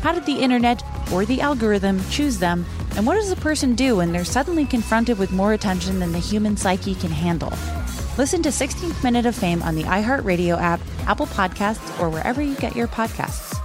How did the internet or the algorithm choose them? And what does a person do when they're suddenly confronted with more attention than the human psyche can handle? Listen to 16th Minute of Fame on the iHeartRadio app, Apple Podcasts, or wherever you get your podcasts.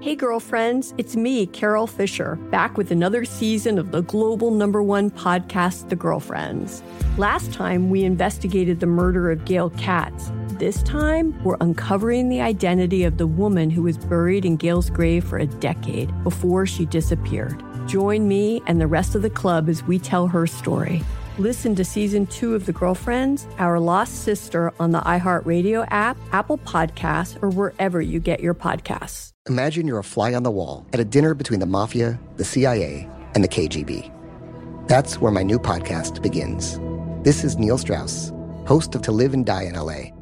Hey, girlfriends, it's me, Carol Fisher, back with another season of the global number one podcast, The Girlfriends. Last time, we investigated the murder of Gail Katz. This time, we're uncovering the identity of the woman who was buried in Gail's grave for a decade before she disappeared. Join me and the rest of the club as we tell her story. Listen to season two of The Girlfriends, Our Lost Sister on the iHeartRadio app, Apple Podcasts, or wherever you get your podcasts. Imagine you're a fly on the wall at a dinner between the mafia, the CIA, and the KGB. That's where my new podcast begins. This is Neil Strauss, host of To Live and Die in LA.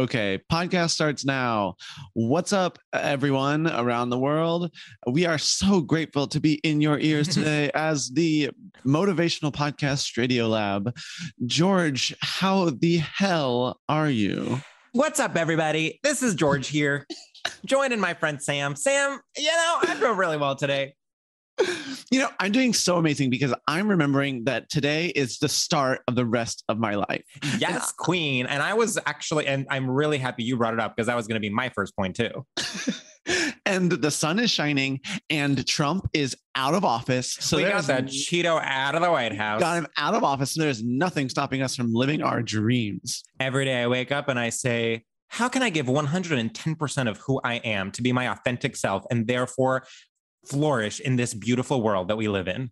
Okay, podcast starts now. What's up, everyone around the world? We are so grateful to be in your ears today as the motivational podcast Radio Lab. George, how the hell are you? What's up, everybody? This is George here, joining my friend Sam. Sam, you know, I feel really well today. You know, I'm doing so amazing because I'm remembering that today is the start of the rest of my life. Yes, Queen. And I was actually, and I'm really happy you brought it up because that was going to be my first point too. and the sun is shining and Trump is out of office. So we got that Cheeto out of the White House. got him out of office and there's nothing stopping us from living our dreams. Every day I wake up and I say, how can I give 110% of who I am to be my authentic self and therefore flourish in this beautiful world that we live in?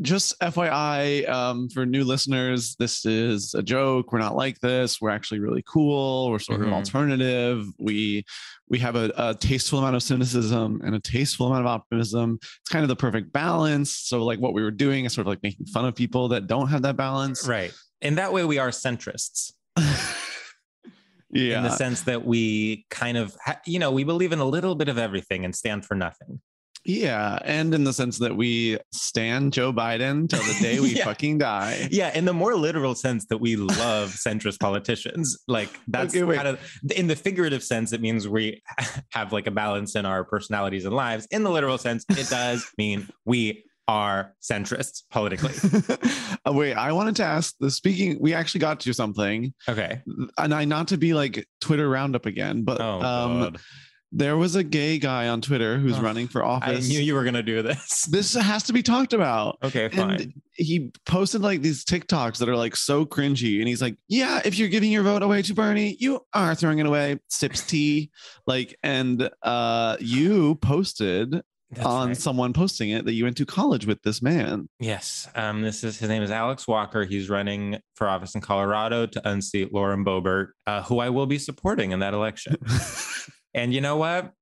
Just FYI, um, for new listeners, this is a joke. We're not like this. We're actually really cool. We're sort of Mhm. alternative. We we have a, a tasteful amount of cynicism and a tasteful amount of optimism. It's kind of the perfect balance. So, like what we were doing is sort of like making fun of people that don't have that balance. Right. In that way, we are centrists yeah. in the sense that we kind of, ha- you know, we believe in a little bit of everything and stand for nothing. Yeah, and in the sense that we stand Joe Biden till the day we Yeah. fucking die. Yeah, in the more literal sense that we love centrist politicians, like that's Okay, kind of in the figurative sense, it means we have like a balance in our personalities and lives. In the literal sense, it does mean we are centrists politically. Uh, Wait, I wanted to ask the speaking. We actually got to something, Okay. and I not to be like Twitter roundup again, but Oh, um, God. There was a gay guy on Twitter who's Ugh, running for office. I knew you were gonna do this. this has to be talked about. Okay, fine. And he posted like these TikToks that are like so cringy. And he's like, Yeah, if you're giving your vote away to Bernie, you are throwing it away. Sips tea. Like, and uh you posted That's on right. someone posting it that you went to college with this man. Yes. Um, this is his name is Alex Walker. He's running for office in Colorado to unseat Lauren Boebert, uh, who I will be supporting in that election. and you know what?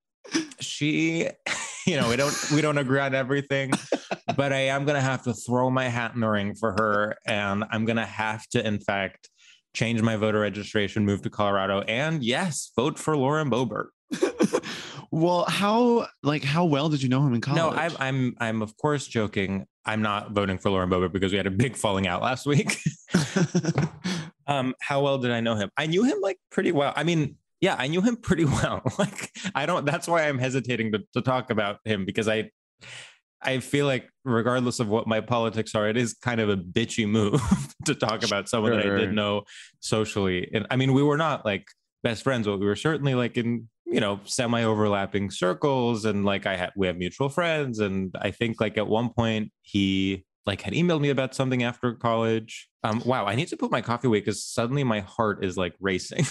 She, you know, we don't we don't agree on everything, but I am gonna have to throw my hat in the ring for her, and I'm gonna have to, in fact, change my voter registration, move to Colorado, and yes, vote for Lauren Boebert. well, how like how well did you know him in college? No, I'm I'm I'm of course joking. I'm not voting for Lauren Boebert because we had a big falling out last week. um, how well did I know him? I knew him like pretty well. I mean, yeah, I knew him pretty well. like I don't that's why I'm hesitating to, to talk about him because I I feel like regardless of what my politics are, it is kind of a bitchy move to talk about someone that I didn't know socially. And I mean, we were not like best friends, but we were certainly like in, you know, semi overlapping circles. And like I had, we have mutual friends. And I think like at one point he like had emailed me about something after college. Um, wow, I need to put my coffee away because suddenly my heart is like racing.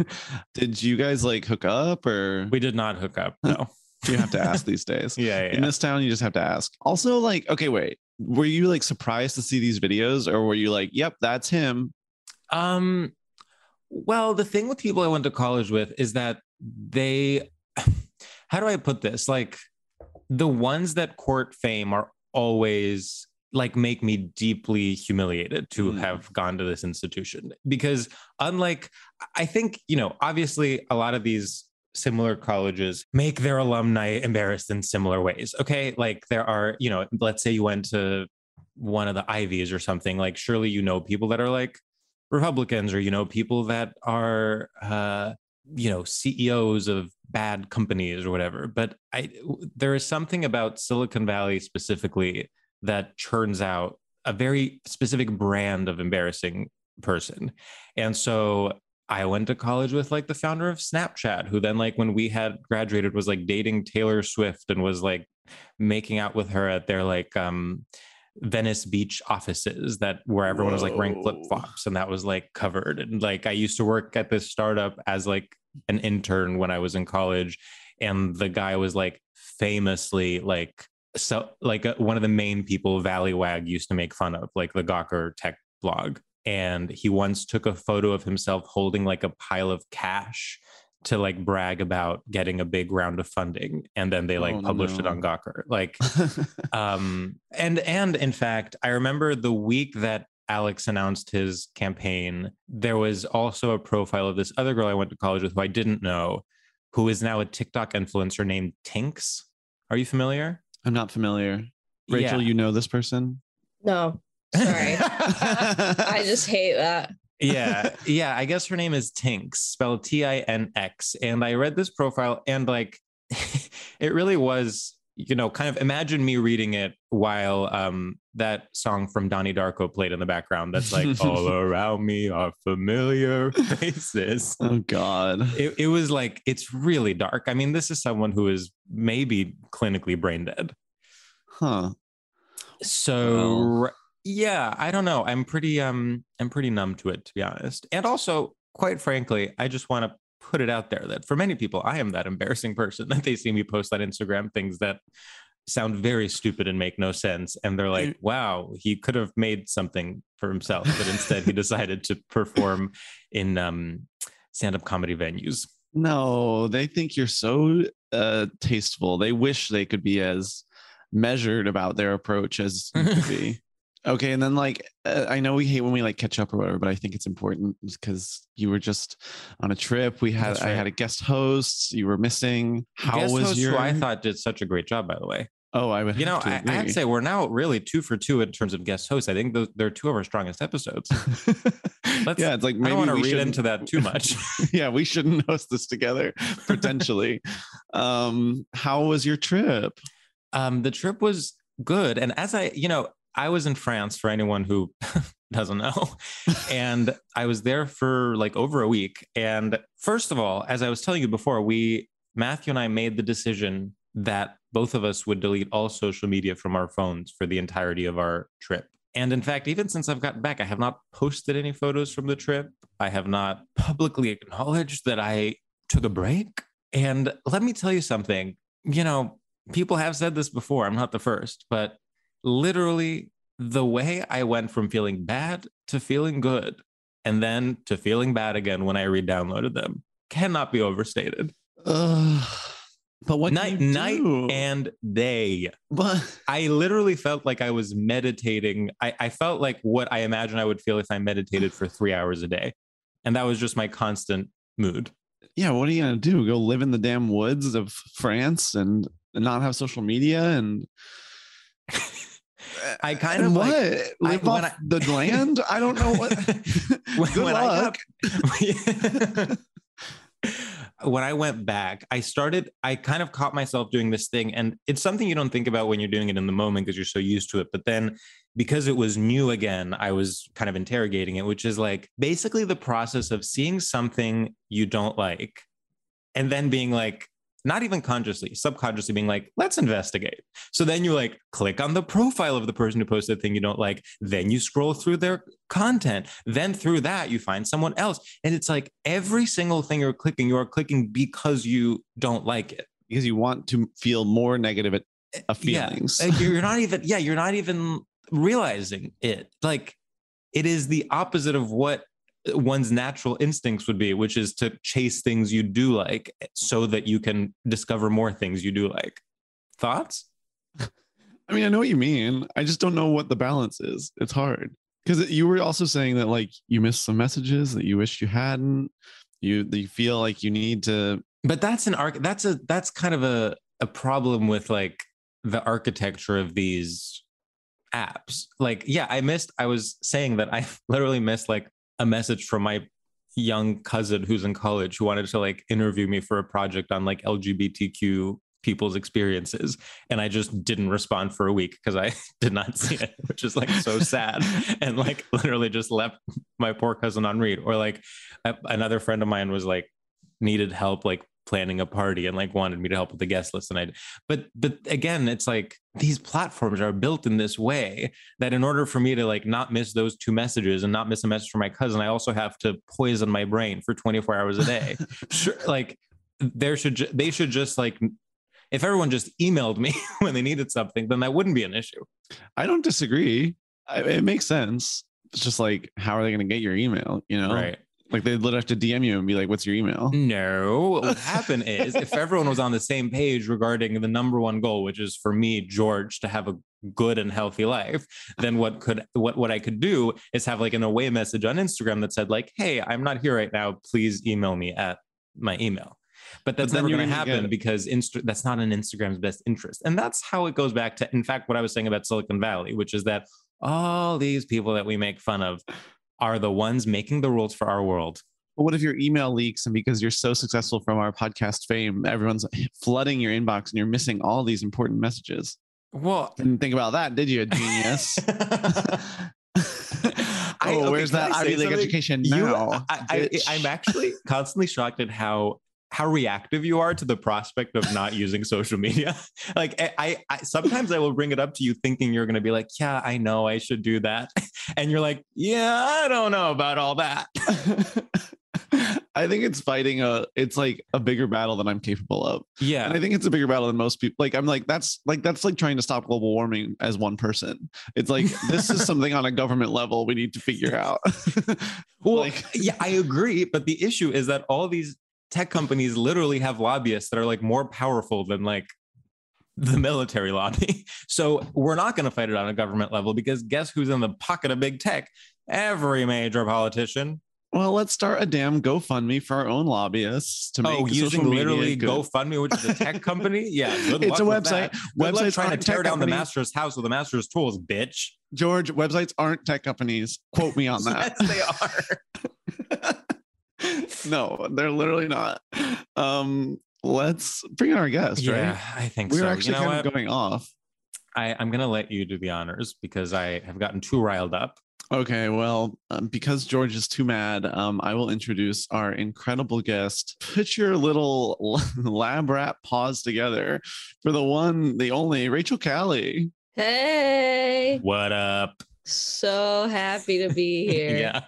did you guys like hook up or we did not hook up. No. you have to ask these days? Yeah. yeah, In this town, you just have to ask. Also, like, okay, wait, were you like surprised to see these videos, or were you like, "Yep, that's him"? Um, well, the thing with people I went to college with is that they, how do I put this? Like, the ones that court fame are always like make me deeply humiliated to Mm. have gone to this institution because unlike I think, you know, obviously a lot of these similar colleges make their alumni embarrassed in similar ways. Okay. Like there are, you know, let's say you went to one of the Ivies or something, like surely you know people that are like Republicans or, you know, people that are, uh, you know, CEOs of bad companies or whatever. But I, there is something about Silicon Valley specifically that churns out a very specific brand of embarrassing person. And so I went to college with like the founder of Snapchat, who then, like, when we had graduated, was like dating Taylor Swift and was like making out with her at their like um Venice Beach offices that where everyone was like wearing flip flops and that was like covered. And like I used to work at this startup as like an intern when I was in college. And the guy was like famously like so like uh, one of the main people Valleywag used to make fun of, like the Gawker tech blog. And he once took a photo of himself holding like a pile of cash to like brag about getting a big round of funding. And then they like Oh, published it on Gawker. Like um and and in fact i remember the week that alex announced his campaign there was also a profile of this other girl i went to college with who i didn't know who is now a tiktok influencer named Tinx are you familiar I'm not familiar. Rachel, Yeah. you know this person? No, sorry. I just hate that. yeah yeah i guess her name is Tinx spelled t-i-n-x and i read this profile and like it really was you know kind of imagine me reading it while um that song from donnie darko played in the background that's like all around me are familiar faces Oh God. it, it was like it's really dark i mean this is someone who is maybe clinically brain dead Huh. so yeah, I don't know. I'm pretty um I'm pretty numb to it to be honest. And also, quite frankly, I just want to put it out there that for many people, I am that embarrassing person that they see me post on Instagram things that sound very stupid and make no sense. And they're like, wow, he could have made something for himself, but instead he decided to perform in um stand-up comedy venues. No, they think you're so uh tasteful. They wish they could be as measured about their approach as you could be. Okay, and then like uh, I know we hate when we like catch up or whatever, but I think it's important because you were just on a trip. We had That's I had a guest host. You were missing. How Guest was host your? who I thought did such a great job, by the way. oh, I would. You know, have to I, I agree. say we're now really two for two in terms of guest hosts. I think those, they're two of our strongest episodes. Let's- yeah, it's like I maybe don't want to read into that too much. yeah, we shouldn't host this together potentially. um, how was your trip? um, the trip was good, and as I, you know, I was in France for anyone who doesn't know, and I was there for like over a week. And first of all, as I was telling you before, we Matthew and I made the decision that both of us would delete all social media from our phones for the entirety of our trip. And in fact, even since I've gotten back, I have not posted any photos from the trip. I have not publicly acknowledged that I took a break. And let me tell you something, you know, people have said this before. I'm not the first, but literally the way I went from feeling bad to feeling good and then to feeling bad again when I re downloaded them cannot be overstated. Ugh. but what night, night and day. But I literally felt like I was meditating. I, I felt like what I imagine I would feel if I meditated for three hours a day. And that was just my constant mood. yeah, what are you gonna do? Go live in the damn woods of France and not have social media and I uh, kind of what like- live I- off I- the land? I don't know what. when, Good when luck. I when I went back, I started, I kind of caught myself doing this thing. And it's something you don't think about when you're doing it in the moment because you're so used to it. But then because it was new again, I was kind of interrogating it, which is like basically the process of seeing something you don't like and then being like, not even consciously, subconsciously being like, let's investigate. So then you like click on the profile of the person who posted the thing you don't like. Then you scroll through their content. Then through that, you find someone else. And it's like every single thing you're clicking, you are clicking because you don't like it. because you want to feel more negative at, uh, Yeah. feelings. Like, you're not even, yeah, you're not even realizing it. Like it is the opposite of what one's natural instincts would be, which is to chase things you do like eh, so that you can discover more things you do like. Thoughts? I mean, I know what you mean. I just don't know what the balance is. It's hard because you were also saying that like you missed some messages that you wish you hadn't. You you feel like you need to. but that's an arc that's a that's kind of a a problem with like the architecture of these apps like yeah i missed i was saying that i literally missed like a message from my young cousin who's in college who wanted to like interview me for a project on like lgbtq people's experiences. And i just didn't respond for a week because i did not see it which is like so sad. And like literally just left my poor cousin on read. Or like a- another friend of mine was like needed help like planning a party and like wanted me to help with the guest list and I but but again it's like these platforms are built in this way that in order for me to like not miss those two messages and not miss a message from my cousin I also have to poison my brain for 24 hours a day sure like there should ju- they should just like if everyone just emailed me when they needed something then that wouldn't be an issue I don't disagree. I, it makes sense. It's just like, how are they going to get your email? You know, right like they'd literally have to DM you and be like, "What's your email?" No, what would happen is if everyone was on the same page regarding the number one goal, which is for me, George, to have a good and healthy life, then what could what what I could do is have like an away message on Instagram that said like, "Hey, I'm not here right now. Please email me at my email." But that's then never going to happen because Insta- that's not in Instagram's best interest. And that's how it goes back to, in fact, what I was saying about Silicon Valley, which is that all these people that we make fun of are the ones making the rules for our world. But what if your email leaks and because you're so successful from our podcast fame, everyone's flooding your inbox and you're missing all these important messages? Well, Didn't think about that, did you, genius? Oh, I- oh, okay, where's that Ivy League something? education You- now? I, I. I'm actually constantly shocked at how how reactive you are to the prospect of not using social media. Like I, I, I sometimes I will bring it up to you thinking you're going to be like, yeah, I know I should do that, and you're like, yeah, I don't know about all that. I think it's fighting a it's like a bigger battle than I'm capable of. Yeah, And I think it's a bigger battle than most people. Like I'm like that's like that's like trying to stop global warming as one person. It's like this is something on a government level we need to figure out. Well, like yeah, I agree. But the issue is that all these tech companies literally have lobbyists that are like more powerful than like the military lobby. So we're not going to fight it on a government level because guess who's in the pocket of big tech? Every major politician. well, let's start a damn GoFundMe for our own lobbyists to oh, make Oh, using literally good. GoFundMe, which is a tech company. Yeah, It's a website. Websites trying to tear down the master's house with the master's tools, bitch. George, websites aren't tech companies. Quote me on that. Yes, they are. no, they're literally not. Um, let's bring in our guest, Yeah, right? I think We're so. actually you know kind what? of going off. I, I'm going to let you do the honors because I have gotten too riled up. Okay, well, um, because George is too mad, um, I will introduce our incredible guest. Put your little lab rat paws together for the one, the only Rachel Kaly. Hey, What up? so happy to be here. yeah.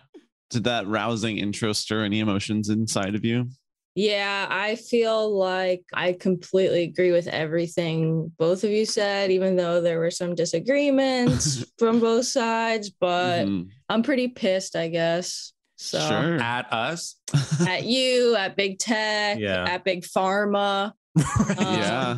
Did that rousing intro stir any emotions inside of you? Yeah, I feel like I completely agree with everything both of you said, even though there were some disagreements from both sides, but Mhm. I'm pretty pissed, I guess. So Sure. At us. at you, at big tech, Yeah. at big pharma. Um, yeah.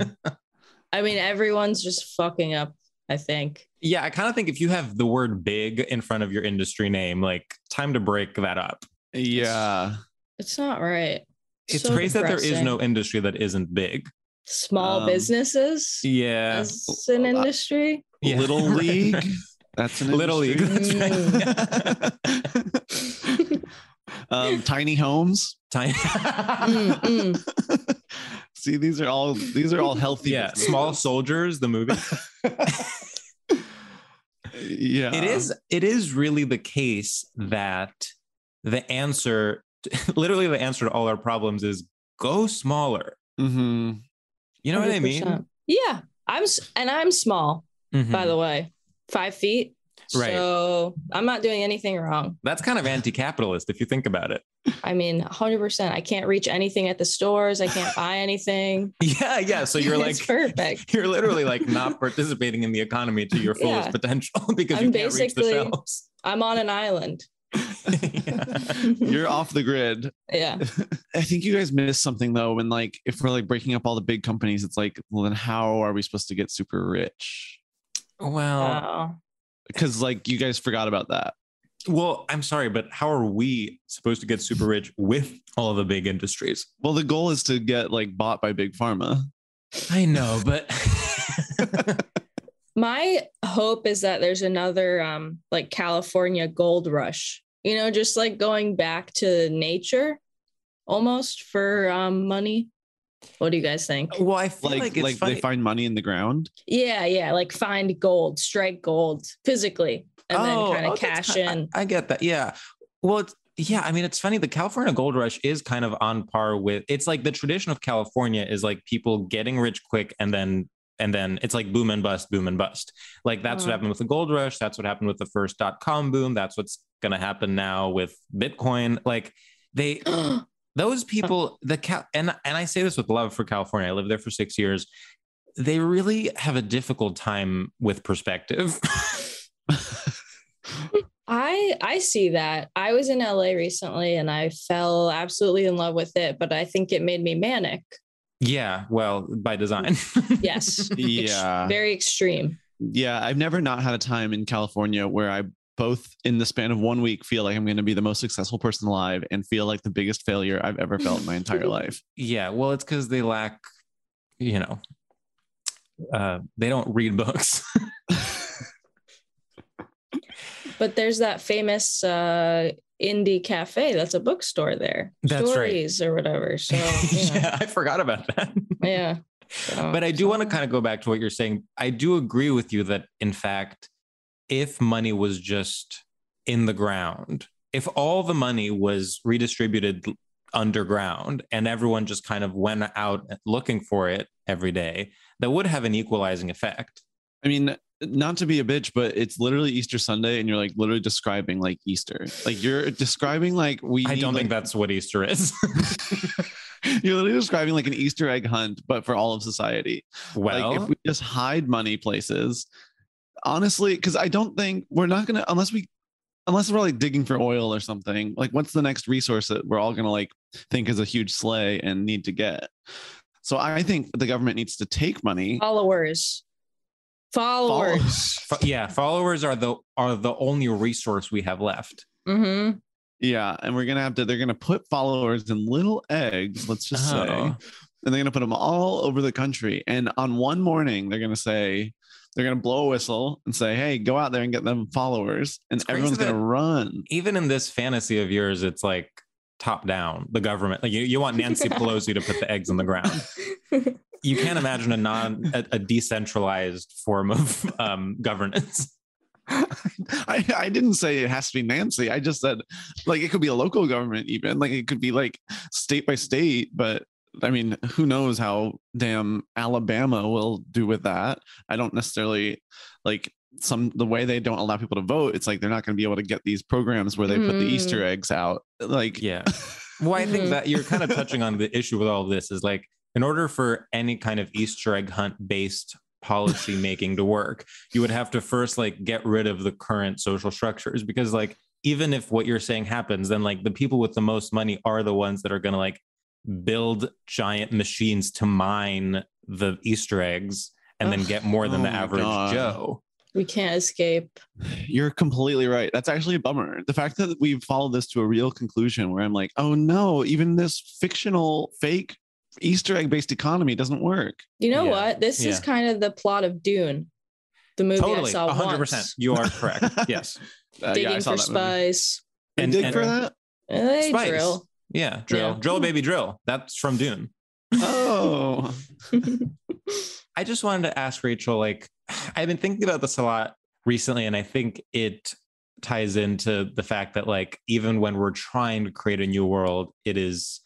I mean, everyone's just fucking up, I think. Yeah, I kind of think if you have the word big in front of your industry name, like time to break that up. Yeah. It's not right. It's So crazy that there is no industry that isn't big. small Um, businesses Yeah. as an industry. Yeah, Little. League. That's an Little League. That's right. um, tiny homes. Tiny. Mm, mm. See, these are all these are all healthy. yeah, businesses. Small Soldiers, the movie. yeah, it is it is really the case that the answer literally the answer to all our problems is go smaller hmm you know what i mean Yeah, I'm and I'm small Mhm. by the way, five feet. Right. So I'm not doing anything wrong. that's kind of anti-capitalist if you think about it I mean, 100%. I can't reach anything at the stores. I can't buy anything. yeah yeah so you're like perfect. you're literally like not participating in the economy to your fullest Yeah. potential because I'm you can't reach the shelves I'm on an island. Yeah. You're off the grid. Yeah. I think you guys missed something though. When like, if we're like breaking up all the big companies, it's like, well, then how are we supposed to get super rich? well Wow. Because like you guys forgot about that. well i'm sorry but how are we supposed to get super rich with all the big industries Well, the goal is to get like bought by big pharma. i know but My hope is that there's another um like California gold rush. You know, just like going back to nature almost for um money. What do you guys think? well i feel Like like, like, funny. they find money in the ground. Yeah, yeah, like find gold, strike gold physically and then kind of oh, that's cash ki- in. I, I get that. Yeah. Well, it's, yeah. I mean, it's funny. The California gold rush is kind of on par with. It's like the tradition of California is like people getting rich quick and then and then it's like boom and bust, boom and bust. Like that's what Mhm. happened with the gold rush. That's what happened with the first dot com boom. That's what's gonna happen now with Bitcoin. Like they those people the cal and and I say this with love for California. I lived there for six years. They really have a difficult time with perspective. I I see that. I was in LA recently and I fell absolutely in love with it, but I think it made me manic. yeah, well, by design. Yes. Ex- Yeah. very extreme. Yeah, I've never not had a time in California where I both in the span of one week feel like I'm going to be the most successful person alive and feel like the biggest failure I've ever felt in my entire life. Yeah, well, it's because they lack, you know, uh, they don't read books. But there's that famous uh indie cafe that's a bookstore there. That's right. Stories or whatever. So yeah. yeah, I forgot about that. yeah. So- but I do want to kind of go back to what you're saying. I do agree with you that, in fact, if money was just in the ground, if all the money was redistributed underground and everyone just kind of went out looking for it every day, that would have an equalizing effect. I mean, not to be a bitch, but it's literally Easter Sunday and you're like literally describing like Easter. Like you're describing like we I don't think that's what Easter is. you're literally describing like an Easter egg hunt, but for all of society. well, like if we just hide money places, honestly, because I don't think we're not gonna unless we unless we're like digging for oil or something. Like, what's the next resource that we're all gonna like think is a huge sleigh and need to get? So I think the government needs to take money. followers. Followers. Fo- yeah, followers are the are the only resource we have left. Mm-hmm. Yeah, and we're gonna have to. They're gonna put followers in little eggs. Let's just say, Oh. and they're gonna put them all over the country. And on one morning, they're gonna say, they're gonna blow a whistle and say, "Hey, go out there and get them followers," and It's everyone's gonna run. Even in this fantasy of yours, it's like top down. The government, like you, you want Nancy Pelosi to put the eggs on the ground. You can't imagine a non a, a decentralized form of um, governance. I, I didn't say it has to be Nancy. I just said like it could be a local government, even like it could be like state by state. But I mean, who knows how damn Alabama will do with that? I don't necessarily like some the way they don't allow people to vote. It's like they're not going to be able to get these programs where they put the Easter eggs out. Like Yeah. Well, I think Mhm. that you're kind of touching on the issue with all of this is like, in order for any kind of Easter egg hunt based policy making to work, you would have to first like get rid of the current social structures because like even if what you're saying happens, then like the people with the most money are the ones that are going to like build giant machines to mine the Easter eggs and then get more than the Oh my average God. Joe. We can't escape. You're completely right. That's actually a bummer. The fact that we've followed this to a real conclusion where I'm like, oh no, even this fictional fake Easter egg based economy doesn't work. You know Yeah. what? This is kind of the plot of Dune, the movie I Totally, saw 100%. once. You are correct. Yes. Uh, Digging I saw for that movie. spice. And- dig and- for that? And they Spice. drill. Yeah. Drill. Yeah. Drill, hmm. baby, drill. That's from Dune. Oh, I just wanted to ask Rachel, like, I've been thinking about this a lot recently, and I think it ties into the fact that, like, even when we're trying to create a new world, it is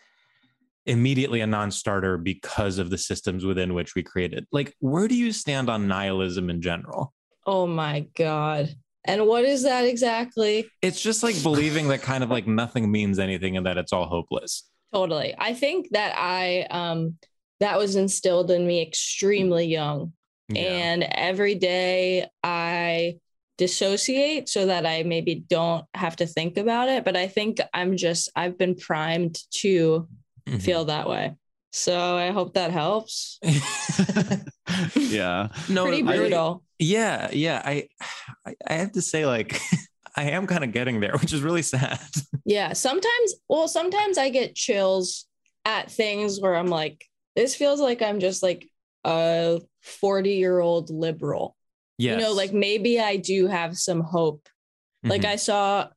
immediately a non-starter because of the systems within which we created. Like, where do you stand on nihilism in general? oh my god. And what is that exactly? It's just like believing that kind of like nothing means anything and that it's all hopeless. Totally. I think that I um that was instilled in me extremely young. And every day I dissociate so that I maybe don't have to think about it. But I think I'm just, I've been primed to Mhm. feel that way. So I hope that helps. yeah. no, Pretty I- brutal. Yeah, yeah. I, I, I have to say, like, I am kind of getting there, which is really sad. Yeah. Sometimes, well, sometimes I get chills at things where I'm like, this feels like I'm just like a 40 year old liberal. Yes. You know, like maybe I do have some hope. Like Mhm. I saw,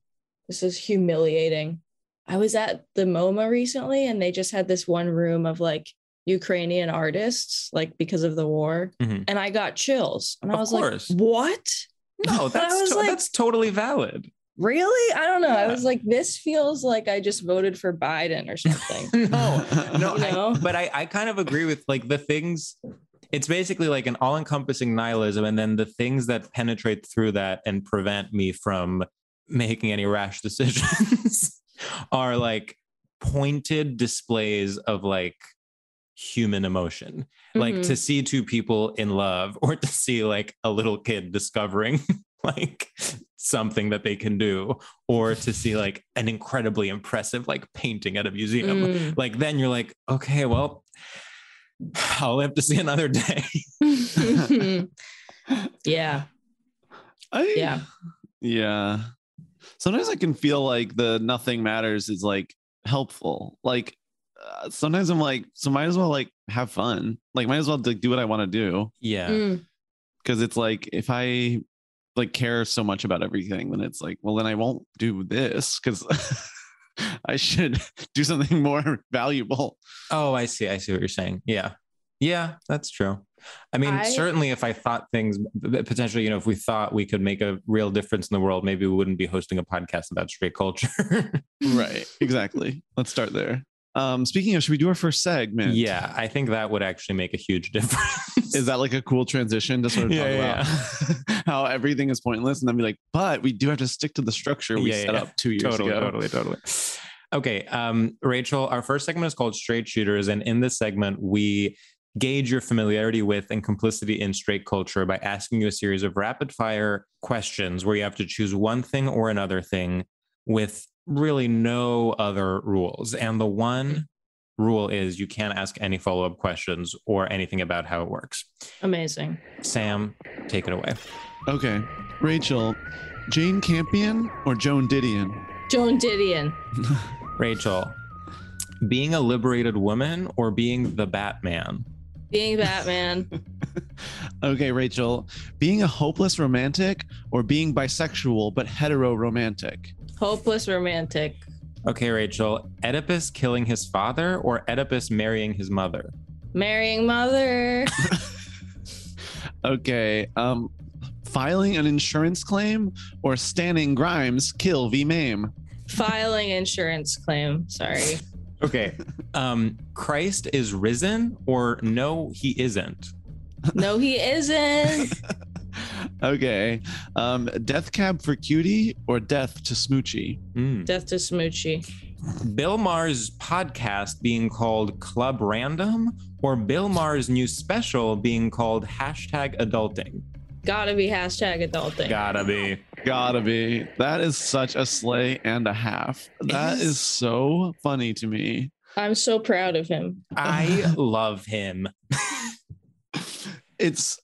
this is humiliating. I was at the MoMA recently and they just had this one room of like Ukrainian artists, like because of the war. Mhm. And I got chills. And I Of was course. like, what? no, that's to- like- that's totally valid. Really? I don't know. I was like, this feels like I just voted for Biden or something. no, no, You know? I, but I, I kind of agree with like the things. It's basically like an all-encompassing nihilism, and then the things that penetrate through that and prevent me from making any rash decisions are like pointed displays of like human emotion like Mhm. to see two people in love or to see like a little kid discovering like something that they can do or to see like an incredibly impressive like painting at a museum Mm. like then you're like okay well i'll live to see another day yeah. I, Yeah. Yeah. Sometimes I can feel like the nothing matters is like helpful. Like uh, sometimes I'm like, so might as well like have fun. Like might as well like, do what I want to do. yeah Mm. Cause it's like if I like care so much about everything, then it's like, well, then I won't do this because I should do something more valuable. oh i see i see what you're saying yeah yeah that's true i mean I- certainly if i thought things potentially you know if we thought we could make a real difference in the world maybe we wouldn't be hosting a podcast about straight culture right. Exactly. Let's start there. Um, speaking of, should we do our first segment? yeah i think that would actually make a huge difference Is that like a cool transition to sort of talk Yeah, about how everything is pointless and then be like, but we do have to stick to the structure we Yeah, set yeah. up two years totally, ago. Totally, totally. Okay, um, Rachel, our first segment is called Straight Shooters. And in this segment, we gauge your familiarity with and complicity in straight culture by asking you a series of rapid fire questions where you have to choose one thing or another thing with really no other rules. And the one rule is you can't ask any follow up questions or anything about how it works. Amazing. Sam, take it away. Okay. Rachel, Jane Campion or Joan Didion? Joan Didion. Rachel, being a liberated woman or being the Batman? Being Batman. okay, Rachel, being a hopeless romantic or being bisexual but hetero romantic? Hopeless romantic. Okay, Rachel, Oedipus killing his father or Oedipus marrying his mother? Marrying mother. Okay. Um, filing an insurance claim or Stanning Grimes kill V Maim? Filing insurance claim. Sorry. Okay, um, Christ is risen or no, he isn't? No, he isn't. okay. Um, death cab for cutie or death to smoochy? Mm. Death to Smoochy. Bill Maher's podcast being called Club Random or Bill Maher's new special being called hashtag adulting? Gotta be hashtag adulting. Gotta be. Gotta be. That is such a sleigh and a half. That is. is so funny to me. I'm so proud of him. I love him. It's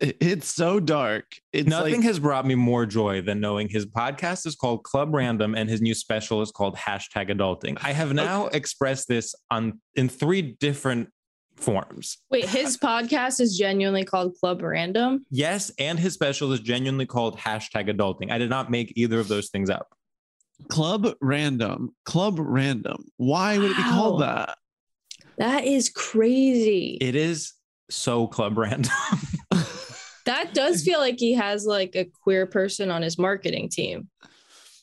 It's so dark. It's Nothing like, has brought me more joy than knowing his podcast is called Club Random and his new special is called hashtag adulting. I have uh, now expressed this on in three different forms. Wait, his podcast is genuinely called Club Random. Yes, and his special is genuinely called hashtag adulting. I did not make either of those things up. club random. Club random. Why would it be called that? That is crazy. It is so club random. that does feel like he has like a queer person on his marketing team.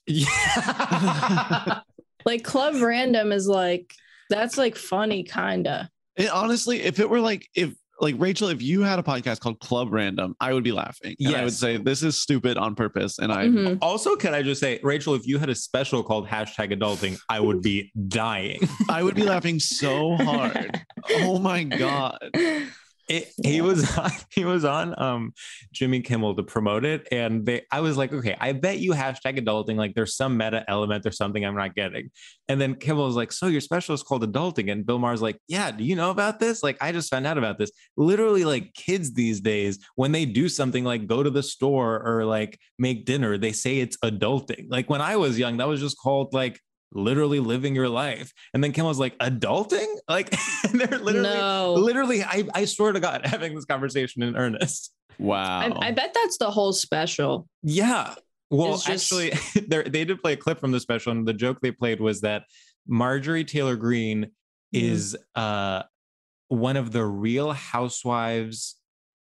yeah. Like Club Random is like that's like funny kinda. It, honestly, if it were like if like Rachel, if you had a podcast called Club Random, I would be laughing. Yeah, I would say this is stupid on purpose. And I Mhm. also, can I just say, Rachel, if you had a special called hashtag adulting, I would be dying. I would be laughing so hard. Oh my god. It, he was on, he was on um Jimmy Kimmel to promote it, and they I was like, okay, I bet you hashtag adulting like there's some meta element or something I'm not getting. And then Kimmel was like, so your special is called adulting, and Bill Maher's like, yeah, do you know about this? Like I just found out about this. Literally, like kids these days, when they do something like go to the store or like make dinner, they say it's adulting. Like when I was young, that was just called like literally living your life. And then Kimmel's like, adulting? Like they're literally no. literally I, I swear to god having this conversation in earnest Wow. I, I bet that's the whole special. yeah well just- actually there- they did play a clip from the special and the joke they played was that marjorie taylor greene Mhm. is uh one of the real housewives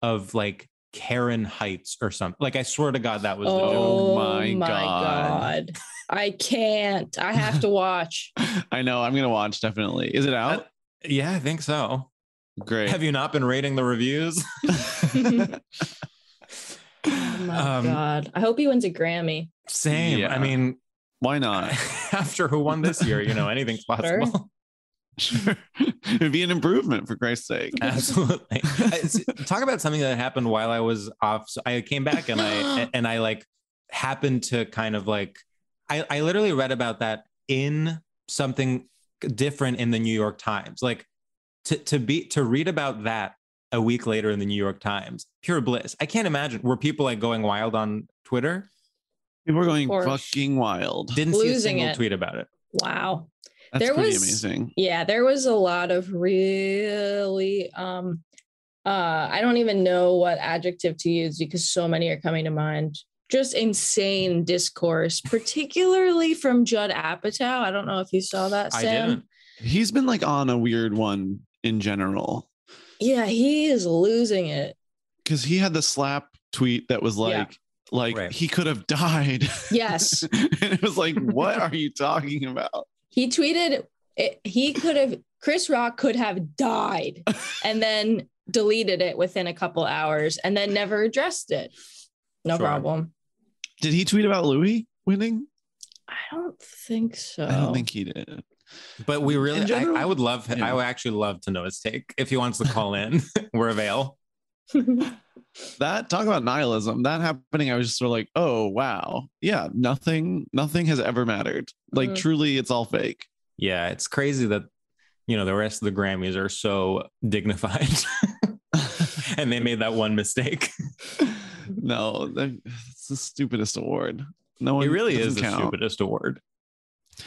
of like karen heights or something like i swear to god that was the joke Oh my my, God. god. I can't. I have to watch. I know. I'm gonna watch definitely. Is it out? yeah i think so Great. have you not been rating the reviews Oh my Um, god. I hope he wins a Grammy. same Yeah. i mean Why not? after who won this year you know anything's possible Sure. It'd be an improvement for Christ's sake. Absolutely. Talk about something that happened while I was off. So I came back and I and I like happened to kind of like I, I literally read about that in something different in the New York Times. Like to to be to read about that a week later in the New York Times, pure bliss. I can't imagine. Were people like going wild on Twitter? People were going fucking wild. Didn't see a single it. tweet about it. Wow. That's there pretty was- amazing. Yeah, there was a lot of really um uh I don't even know what adjective to use because so many are coming to mind. Just insane discourse, particularly from Judd Apatow. I don't know if you saw that, I Sam. didn't. He's been like on a weird one in general Yeah, he is losing it. because he had the slap tweet that was like, Yeah. like Right. he could have died. Yes. and it was like, what are you talking about? He tweeted it, he could have Chris Rock could have died and then deleted it within a couple hours and then never addressed it. No Sure. problem. Did he tweet about Louis winning? I don't think so. I don't think he did. But we really, general- I, I would love, Yeah. I would actually love to know his take. If he wants to call in, we're avail. That talk about nihilism, that happening, I was just sort of like, oh wow. Yeah, nothing, nothing has ever mattered. Like Mhm. truly it's all fake. Yeah, it's crazy that you know the rest of the Grammys are so dignified, and they made that one mistake. no, it's the stupidest award. No one It really is doesn't the count. stupidest award.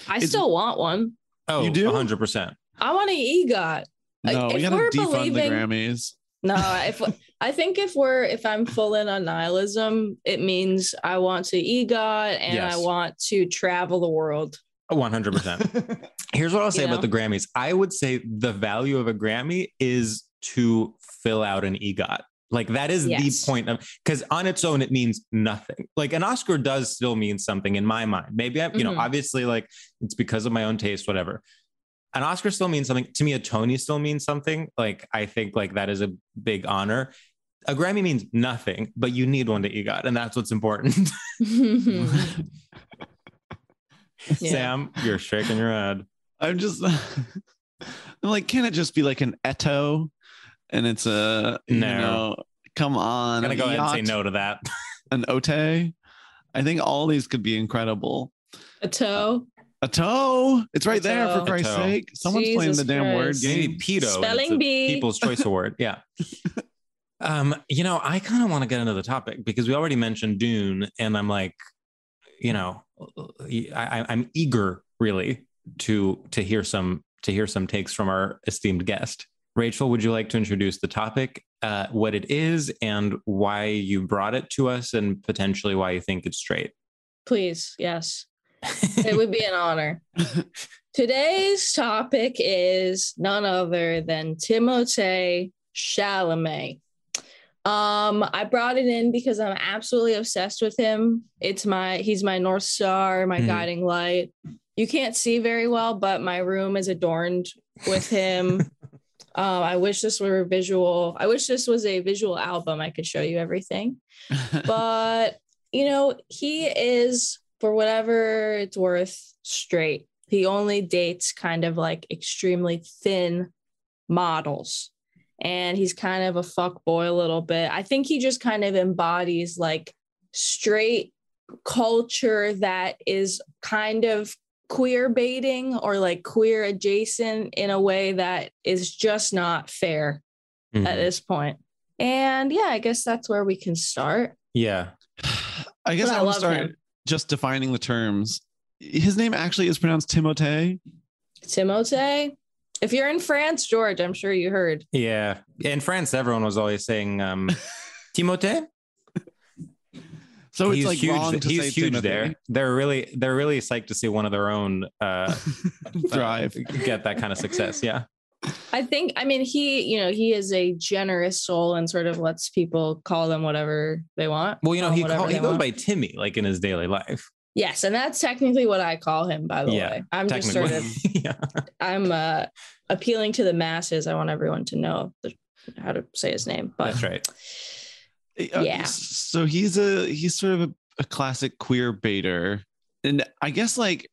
I It's- still want one. Oh, You do? hundred percent. I want an EGOT. Like, No, if we gotta we're defund believing- the Grammys. No, if I think if we're if I'm full in on nihilism, it means I want to EGOT and I want to travel the world. One hundred percent. Here's what I'll say You about know? the Grammys. I would say the value of a Grammy is to fill out an EGOT. Like that is Yes. the point of because on its own it means nothing. Like an Oscar does still mean something in my mind. Maybe I, you know, Mhm. obviously like it's because of my own taste, whatever. An Oscar still means something to me. A Tony still means something. Like I think like that is a big honor. A Grammy means nothing, but you need one that you got, and that's what's important. Yeah. Sam, you're shaking your head. I'm just I'm like, can it just be like an Eto? And it's a you No. know, come on. I'm gonna a go ahead and say no to that. An Ote. I think all these could be incredible. a toe. A toe. It's right A there toe. for Christ's sake. Someone's playing Jesus the damn word Christ. Maybe game. pedo. Spelling it's a bee. People's Choice Award. Yeah. Um, you know, I kind of want to get into the topic because we already mentioned Dune, and I'm like, you know, I, I'm eager really to to hear some to hear some takes from our esteemed guest. Rachel, would you like to introduce the topic, uh, what it is, and why you brought it to us, and potentially why you think it's straight? Please, yes. it would be an honor. Today's topic is none other than Timothée Chalamet. Um, I brought it in because I'm absolutely obsessed with him. It's my he's my north star, my Mhm. guiding light. You can't see very well, but my room is adorned with him. um, I wish this were a visual. I wish this was a visual album. I could show you everything. But you know, he is for whatever it's worth straight. He only dates kind of like extremely thin models and he's kind of a fuck boy a little bit. I think he just kind of embodies like straight culture that is kind of queer baiting or like queer adjacent in a way that is just not fair Mhm. at this point. And yeah, I guess that's where we can start. Yeah. I guess I I want love to start him. just defining the terms. His name actually is pronounced Timothée. Timothée, if you're in France, George, I'm sure you heard. Yeah. In France, everyone was always saying um, Timothée. So it's he's like huge. wrong to he's say huge Timothy. there. They're really they're really psyched to see one of their own uh, Thrive. uh, get that kind of success. Yeah. I think, I mean, he, you know, he is a generous soul and sort of lets people call them whatever they want. Well, you know, he call, he goes want. by Timmy like in his daily life. Yes, and that's technically what I call him, by the Yeah, way. I'm just sort of, yeah. I'm uh, appealing to the masses. I want everyone to know the, how to say his name. But That's right. Uh, Yeah. So he's a he's sort of a, a classic queer baiter, and I guess like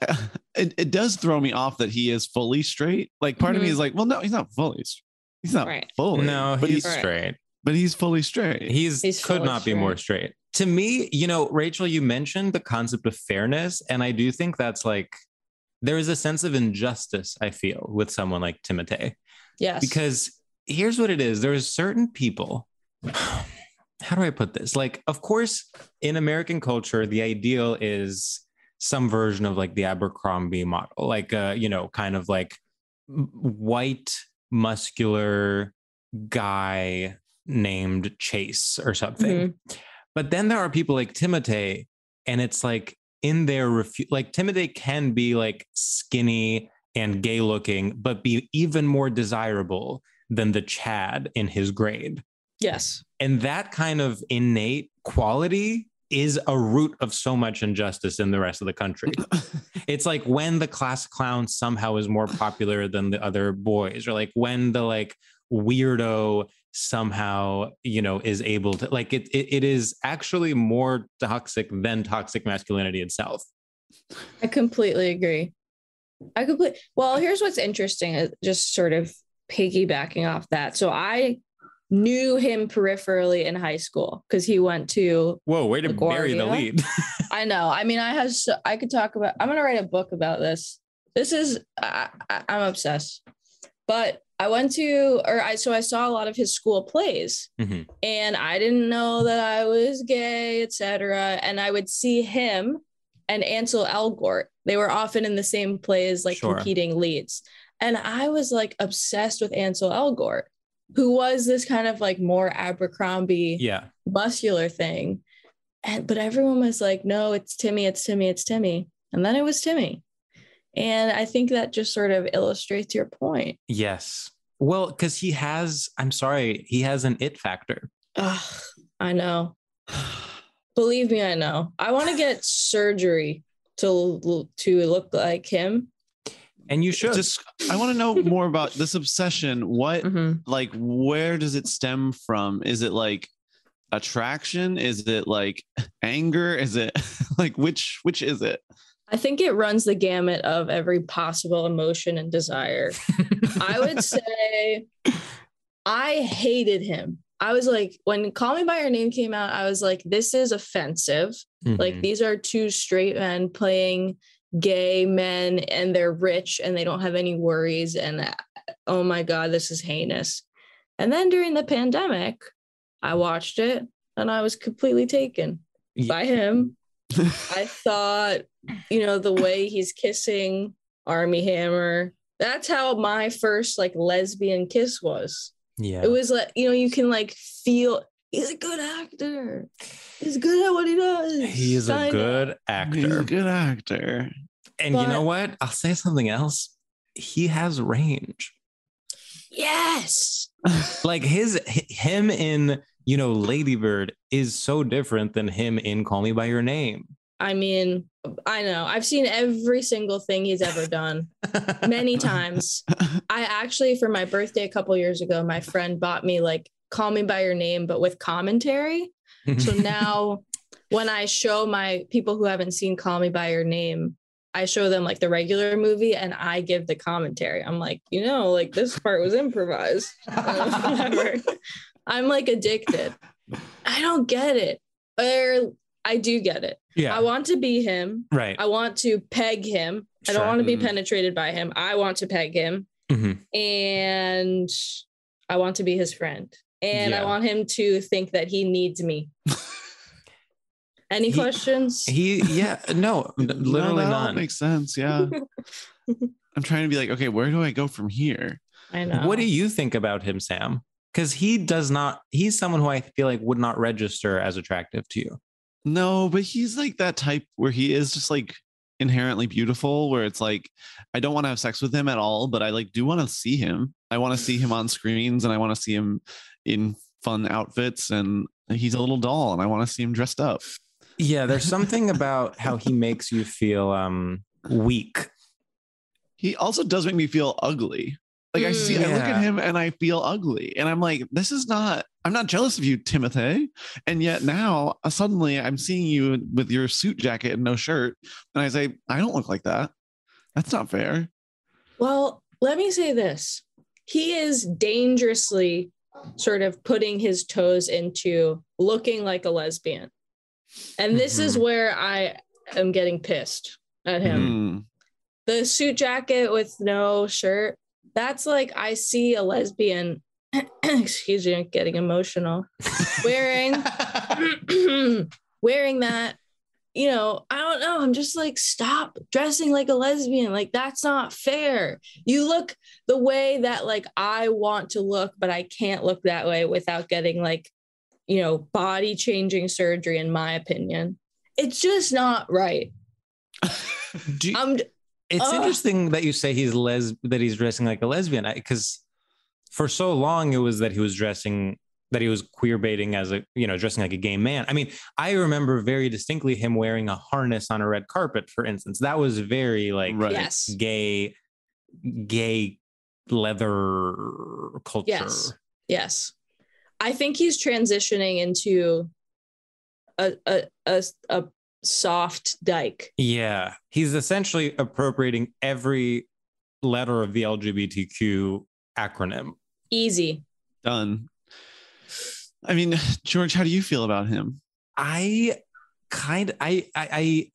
it, it does throw me off that he is fully straight. Like part of me Mhm. is like, well, no, he's not fully. s- He's not Right. fully. No, but he's he's straight. but he's fully straight. He's, He's could fully not be more straight. To me, you know, Rachel, you mentioned the concept of fairness, and I do think that's like there is a sense of injustice I feel with someone like Timothée yes, because here's what it is: there's certain people. How do I put this? Like, of course, in American culture, the ideal is some version of like the Abercrombie model, like uh, you know, kind of like white, muscular guy named Chase or something. But then there are people like Timothée, and it's like in their refu- like Timothée can be like skinny and gay looking, but be even more desirable than the Chad in his grade. yes, And that kind of innate quality is a root of so much injustice in the rest of the country. it's like when the class clown somehow is more popular than the other boys, or like when the like weirdo somehow you know is able to like it, it, it is actually more toxic than toxic masculinity itself I completely agree. I completely Well, here's what's interesting. uh, Just sort of piggybacking off that. So I knew him peripherally in high school because he went to. whoa way to bury the lead I know. I mean, I have. So, I could talk about. I'm gonna write a book about this. This is. I, I, I'm obsessed. But I went to, or I so I saw a lot of his school plays, Mhm. and I didn't know that I was gay, etc. And I would see him and Ansel Elgort. They were often in the same plays, like Sure. competing leads. And I was like obsessed with Ansel Elgort, who was this kind of like more Abercrombie yeah muscular thing. And but everyone was like, no, it's Timmy, it's Timmy, it's Timmy. And then it was Timmy. And I think that just sort of illustrates your point. yes well because he has i'm sorry he has an it factor Ugh, I know. Believe me, I know. I want to get surgery to to look like him. and you should Just I want to know more about this obsession. What Mhm. like where does it stem from? Is it like attraction? Is it like anger? Is it like which which is it? I think it runs the gamut of every possible emotion and desire. I would say I hated him. I was like, when Call Me By Your Name came out, I was like, this is offensive. Like, Mhm. these are two straight men playing gay men, and they're rich and they don't have any worries. And oh my God, this is heinous. And then during the pandemic, I watched it and I was completely taken Ye- by him. I thought, you know, the way he's kissing Armie Hammer, that's how my first like lesbian kiss was. Yeah. It was like, you know, you can like feel he's a good actor. He's good at what he does. He is a Kinda. good He's actor. a good actor. And you know what? I'll say something else. He has range. Yes. Like his him in, you know, Lady Bird is so different than him in Call Me by Your Name. I mean, I know. I've seen every single thing he's ever done many times. I actually, for my birthday a couple years ago, my friend bought me like Call Me by Your Name, but with commentary. So now when I show my people who haven't seen Call Me by Your Name, I show them like the regular movie and I give the commentary. I'm like, you know, like this part was improvised. Whatever. I'm like addicted. I don't get it. Or I do get it. yeah. I want to be him. right. I want to peg him. Sure. I don't want to be Mhm. penetrated by him. I want to peg him Mhm. and I want to be his friend. And I want him to think that he needs me. Any He- questions? He yeah, no, literally no, that none. makes sense. Yeah. I'm trying to be like, okay, where do I go from here? I know. What do you think about him, Sam? Because he does not, he's someone who I feel like would not register as attractive to you. No, but he's like that type where he is just like inherently beautiful, where it's like, I don't want to have sex with him at all, but I like do want to see him. I want to see him on screens and I want to see him in fun outfits and he's a little doll and I want to see him dressed up. Yeah, there's something about how he makes you feel um weak. He also does make me feel ugly. Like I see, I look at him and I feel ugly, and I'm like, this is not. I'm not jealous of you, Timothy. And yet now, uh, suddenly, I'm seeing you with your suit jacket and no shirt, and I say, I don't look like that. That's not fair. Well, let me say this. He is dangerously sort of putting his toes into looking like a lesbian. And this is Mhm. where I am getting pissed at him. Mm. The suit jacket with no shirt, that's like I see a lesbian, excuse me, getting emotional, wearing wearing that you know i don't know i'm just like stop dressing like a lesbian like that's not fair. You look the way that like i want to look but i can't look that way without getting like you know body changing surgery in my opinion. It's just not right. Do you- i'm it's Ugh. interesting that you say he's les that he's dressing like a lesbian because for so long it was that he was dressing that he was queer baiting as a you know dressing like a gay man. I mean, I remember very distinctly him wearing a harness on a red carpet, for instance. That was very like Right. yes gay, gay leather culture. Yes. Yes. I think he's transitioning into a a a, a soft dyke. Yeah, he's essentially appropriating every letter of the LGBTQ acronym. Easy. Done. I mean, George, how do you feel about him? I kind I I I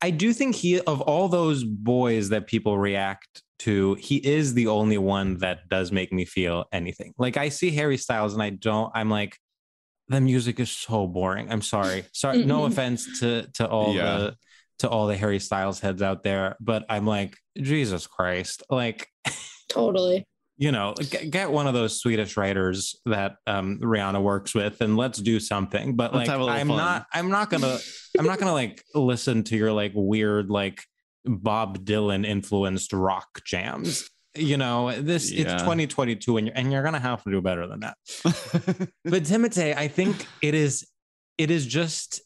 I do think he of all those boys that people react to, he is the only one that does make me feel anything. Like I see Harry Styles and I don't I'm like the music is so boring. I'm sorry. Sorry, no offense to to all Yeah. the to all the Harry Styles heads out there, but I'm like Jesus Christ. Like Totally. you know, get, get one of those Swedish writers that um, Rihanna works with, and let's do something. But Let's like, have a little I'm fun. not, I'm not gonna, I'm not gonna like listen to your like weird like Bob Dylan influenced rock jams. You know, this Yeah. it's 2022, and you're and you're gonna have to do better than that. But Timothée, I think it is, it is just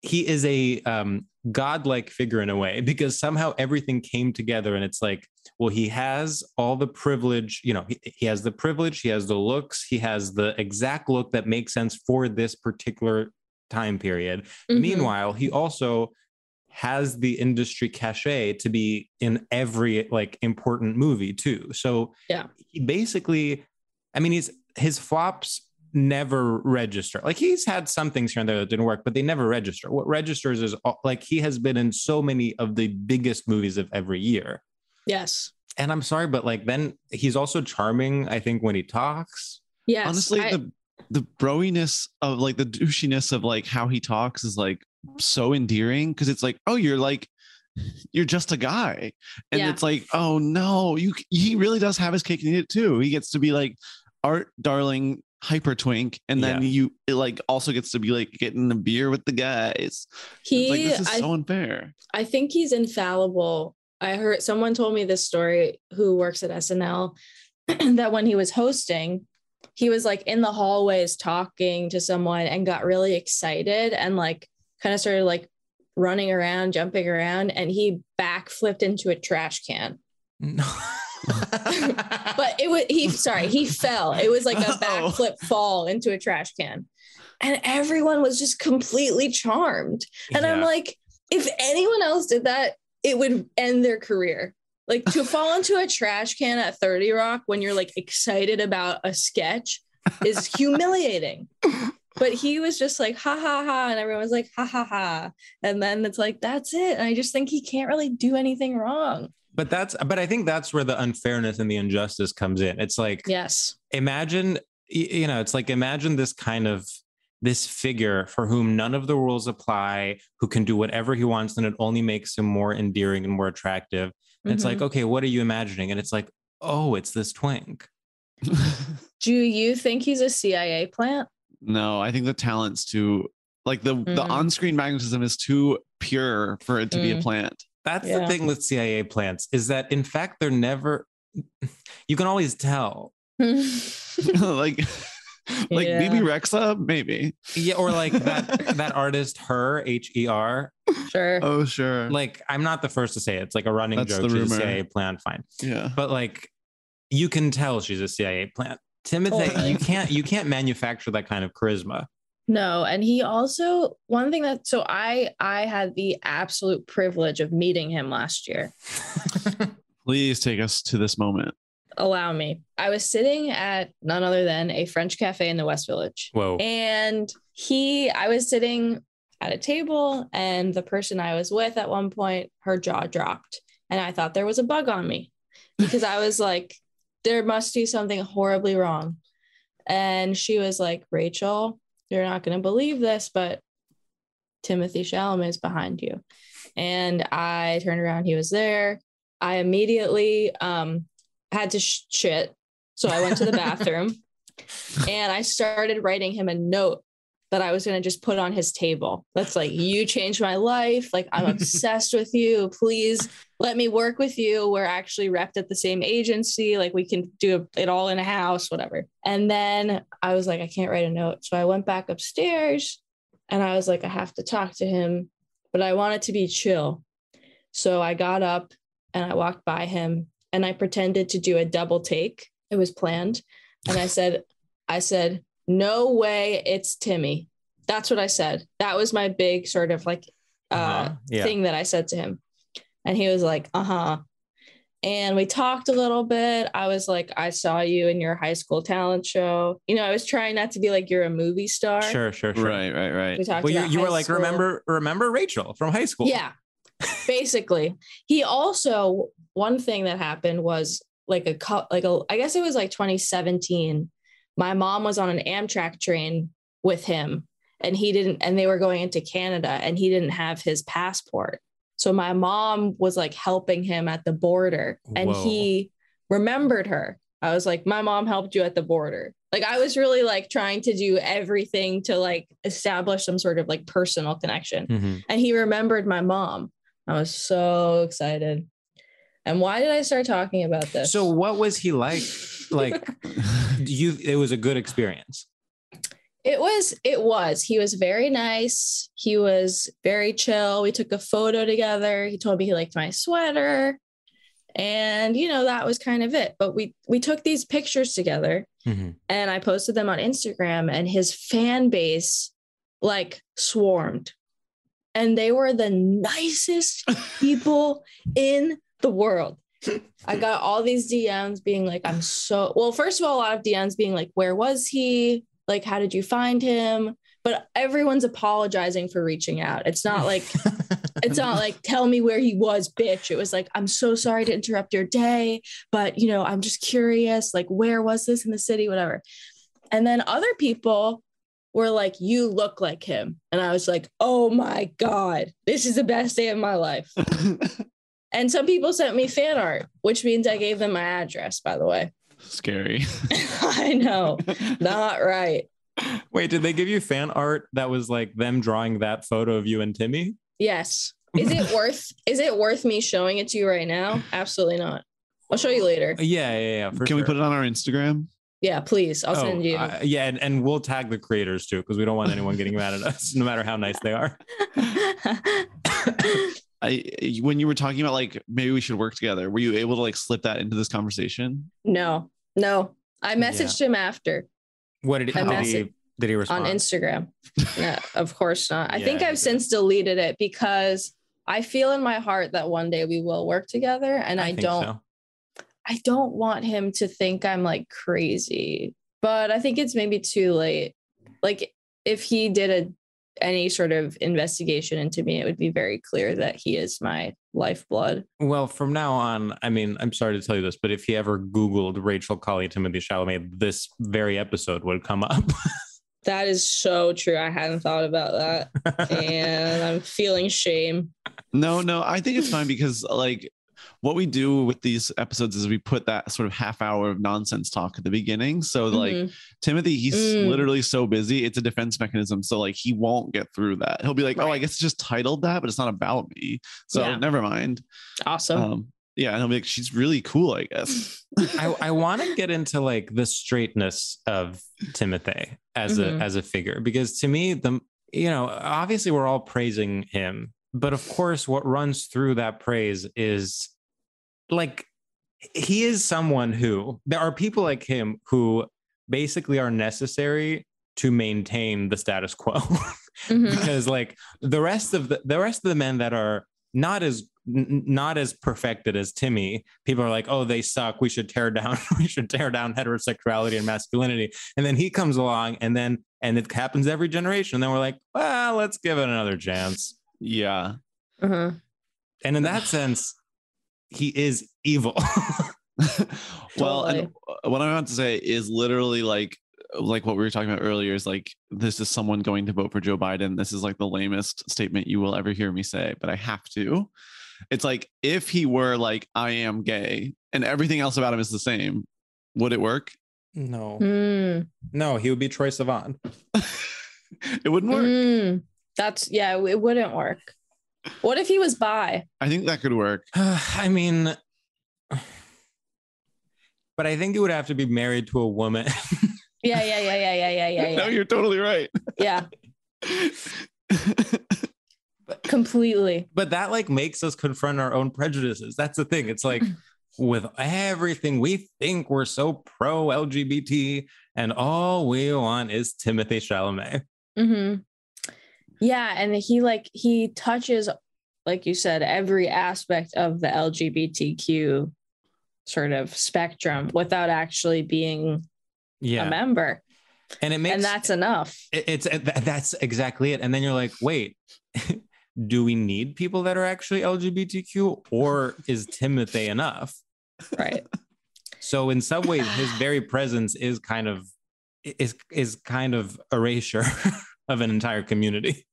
he is a um, godlike figure in a way because somehow everything came together and it's like well he has all the privilege you know he, he has the privilege he has the looks he has the exact look that makes sense for this particular time period Mhm. meanwhile he also has the industry cachet to be in every like important movie too so Yeah. he basically i mean he's his flops never register like he's had some things here and there that didn't work but they never register what registers is like he has been in so many of the biggest movies of every year yes. and i'm sorry but like then he's also charming i think when he talks Yes. Honestly, I- the the broiness of like the douchiness of like how he talks is like so endearing because it's like, oh, you're like you're just a guy. And Yeah. it's like, oh no, you he really does have his cake and eat it too. He gets to be like art darling hyper twink and then Yeah. you it like also gets to be like getting a beer with the guys. he like this is I, so unfair. I think he's infallible. I heard someone told me this story who works at SNL that when he was hosting, he was like in the hallways talking to someone and got really excited and like kind of started like running around, jumping around, and he backflipped into a trash can. No. But it was he sorry, he fell. It was like a Oh. backflip fall into a trash can. And everyone was just completely charmed. And I'm like, if anyone else did that, it would end their career. Like to fall into a trash can at 30 Rock when you're like excited about a sketch is humiliating. But he was just like, ha ha ha. And everyone was like, ha ha ha. And then it's like, that's it. And I just think he can't really do anything wrong. but that's but I think that's where the unfairness and the injustice comes in. It's like Yes. imagine you know it's like imagine this kind of this figure for whom none of the rules apply who can do whatever he wants and it only makes him more endearing and more attractive and it's like Mhm. okay what are you imagining and it's like oh it's this twink do you think he's a CIA plant? No, I think the talent's too like the the Mm. on-screen magnetism is too pure for it to be a Mm. plant. that's Yeah. the thing with cia plants is that in fact they're never you can always tell like like Yeah. Bebe Rexha, maybe. yeah or like that that artist her h-e-r sure. Oh sure. like i'm not the first to say it. it's like a running That's joke the she's a cia plant fine yeah. but like you can tell she's a CIA plant. Timothy, Totally. you can't you can't manufacture that kind of charisma. No, and he also one thing that so I I had the absolute privilege of meeting him last year. Please take us to this moment. Allow me. I was sitting at none other than a French cafe in the West Village. Whoa. And he I was sitting at a table and the person I was with at one point her jaw dropped and I thought there was a bug on me because I was like there must be something horribly wrong. And she was like, "Rachel, you're not going to believe this, but Timothy Chalamet is behind you." And I turned around, he was there. I immediately um had to sh- shit. So I went to the bathroom and I started writing him a note that I was going to just put on his table. That's like, you changed my life. Like, I'm obsessed with you. Please let me work with you. We're actually repped at the same agency. Like, we can do it all in a house, whatever. And then I was like, I can't write a note. So I went back upstairs and I was like, I have to talk to him, but I want it to be chill. So I got up and I walked by him and I pretended to do a double take. It was planned. And I said, I said, no way it's Timmy. That's what I said. That was my big sort of like uh, Uh-huh. Yeah. thing that I said to him. And he was like, uh huh. And we talked a little bit. I was like, I saw you in your high school talent show. You know, I was trying not to be like, you're a movie star. Sure, sure, sure. Right, right, right. We talked Well, you, you were like, school. remember, remember Rachel from high school. Yeah, basically. He also one thing that happened was like a cou- like a I guess it was like 2017. My mom was on an Amtrak train with him, and he didn't, and they were going into Canada, and he didn't have his passport. So my mom was like helping him at the border, and Whoa. he remembered her. I was like, my mom helped you at the border. Like I was really like trying to do everything to like establish some sort of like personal connection Mhm. and he remembered my mom. I was so excited. And why did I start talking about this? So what was he like? Like you it was a good experience. it was, it was. He was very nice. He was very chill. We took a photo together. He told me he liked my sweater. And you know, that was kind of it. But we we took these pictures together Mhm. and I posted them on Instagram and his fan base like swarmed. And they were the nicest people in the world. I got all these DMs being like, I'm so well, first of all, a lot of DMs being like, where was he? Like, how did you find him? But everyone's apologizing for reaching out. It's not like it's not like tell me where he was bitch it was like i'm so sorry to interrupt your day but you know i'm just curious like where was this in the city whatever And then other people were like, You look like him. And I was like, Oh my God, this is the best day of my life. and some people sent me fan art, which means I gave them my address, by the way. Scary. I know, not right. Wait, did they give you fan art that was like them drawing that photo of you and Timmy? Yes. Is it worth is it worth me showing it to you right now? Absolutely not. I'll show you later. Yeah, yeah, yeah. For Can we put it on our Instagram? Yeah, please. I'll Oh, send you. uh, yeah, and, and we'll tag the creators too, because we don't want anyone getting mad at us, no matter how nice they are. I when you were talking about like maybe we should work together, were you able to like slip that into this conversation? no, no. I messaged him after What did he, A did he, message did he on? Instagram. no, of course not. I Yeah, think I've did. since deleted it because I feel in my heart that one day we will work together and I, think don't so. I don't want him to think I'm like crazy. But I think it's maybe too late. Like if he did a any sort of investigation into me, it would be very clear that he is my lifeblood. Well, from now on, I mean, I'm sorry to tell you this, but if he ever Googled Rachel Kaly Timothy Chalamet, this very episode would come up. That is so true. I hadn't thought about that. and I'm feeling shame. No, no, I think it's fine because like what we do with these episodes is we put that sort of half hour of nonsense talk at the beginning. So like Mhm. Timothy, he's Mm. literally so busy. It's a defense mechanism. So like he won't get through that. He'll be like, oh, I guess it's just titled that, but it's not about me. So Yeah. never mind. awesome. Um, yeah, and he'll be like, she's really cool, I guess. I, I want to get into like the straightness of Timothy as Mhm. a as a figure because to me the you know obviously we're all praising him but of course what runs through that praise is like he is someone who there are people like him who basically are necessary to maintain the status quo Mhm. because like the rest of the the rest of the men that are not as n- not as perfected as Timmy, people are like, oh, they suck. We should tear down. we should tear down heterosexuality and masculinity. And then he comes along, and then and it happens every generation. And then we're like, well, let's give it another chance. yeah. Mhm. And in that sense, he is evil. well, and what I'm about to say is literally like like what we were talking about earlier is like this is someone going to vote for Joe Biden. This is like the lamest statement you will ever hear me say, but I have to. It's like if he were like I am gay and everything else about him is the same, would it work? no, Mm. no, he would be Troye Sivan. it wouldn't work. Mm. That's yeah, it wouldn't work. What if he was bi? I think that could work. I mean, but I think he would have to be married to a woman. Yeah, yeah, yeah, yeah, yeah, yeah, yeah, no, you're totally right. Yeah, completely. but that like makes us confront our own prejudices. That's the thing. It's like with everything we think we're so pro LGBT, and all we want is Timothy Chalamet. Mm hmm Yeah, and he like he touches, like you said, every aspect of the LGBTQ sort of spectrum without actually being Yeah, a member, and it makes and that's enough. it- it's uh, that's exactly it. And then you're like, wait. Do we need people that are actually LGBTQ, or is Timothy enough? Right. So in some ways, his very presence is kind of is is kind of erasure of an entire community.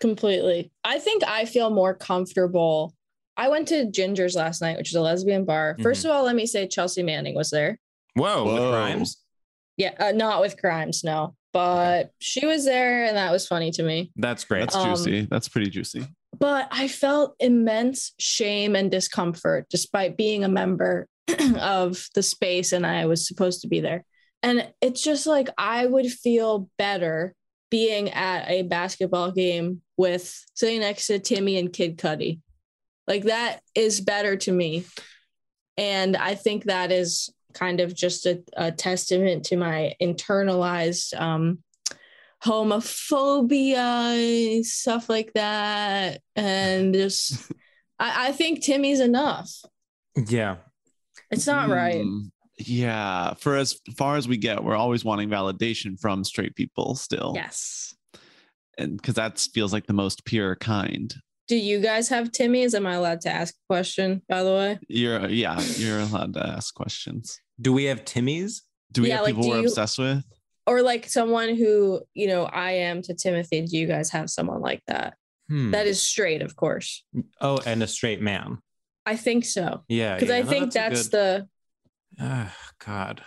Completely. I think I feel more comfortable. I went to Ginger's last night, which is a lesbian bar. 1st of all, let me say Chelsea Manning was there. Whoa, with crimes. Yeah, uh, not with crimes, no, but she was there, and that was funny to me. That's great. That's Um, juicy. That's pretty juicy. But I felt immense shame and discomfort despite being a member of the space and I was supposed to be there. And it's just like I would feel better being at a basketball game with sitting next to Timmy and Kid Cudi. Like that is better to me. And I think that is kind of just a, a testament to my internalized um, homophobia, stuff like that. And just, I, I think Timmy's enough. yeah. It's not right. Yeah. For as far as we get, we're always wanting validation from straight people still. Yes. And because that feels like the most pure kind. Do you guys have Timmy's? Am I allowed to ask a question, by the way? You're, yeah, you're allowed to ask questions. Do we have Timmy's? Do we Yeah, have like, people do we're you- obsessed with? or like someone who you know I am to Timothy. Do you guys have someone like that? Hmm. That is straight, of course. oh, and a straight man. I think so Yeah. because yeah. I No, think that's, a the good- Ah, God.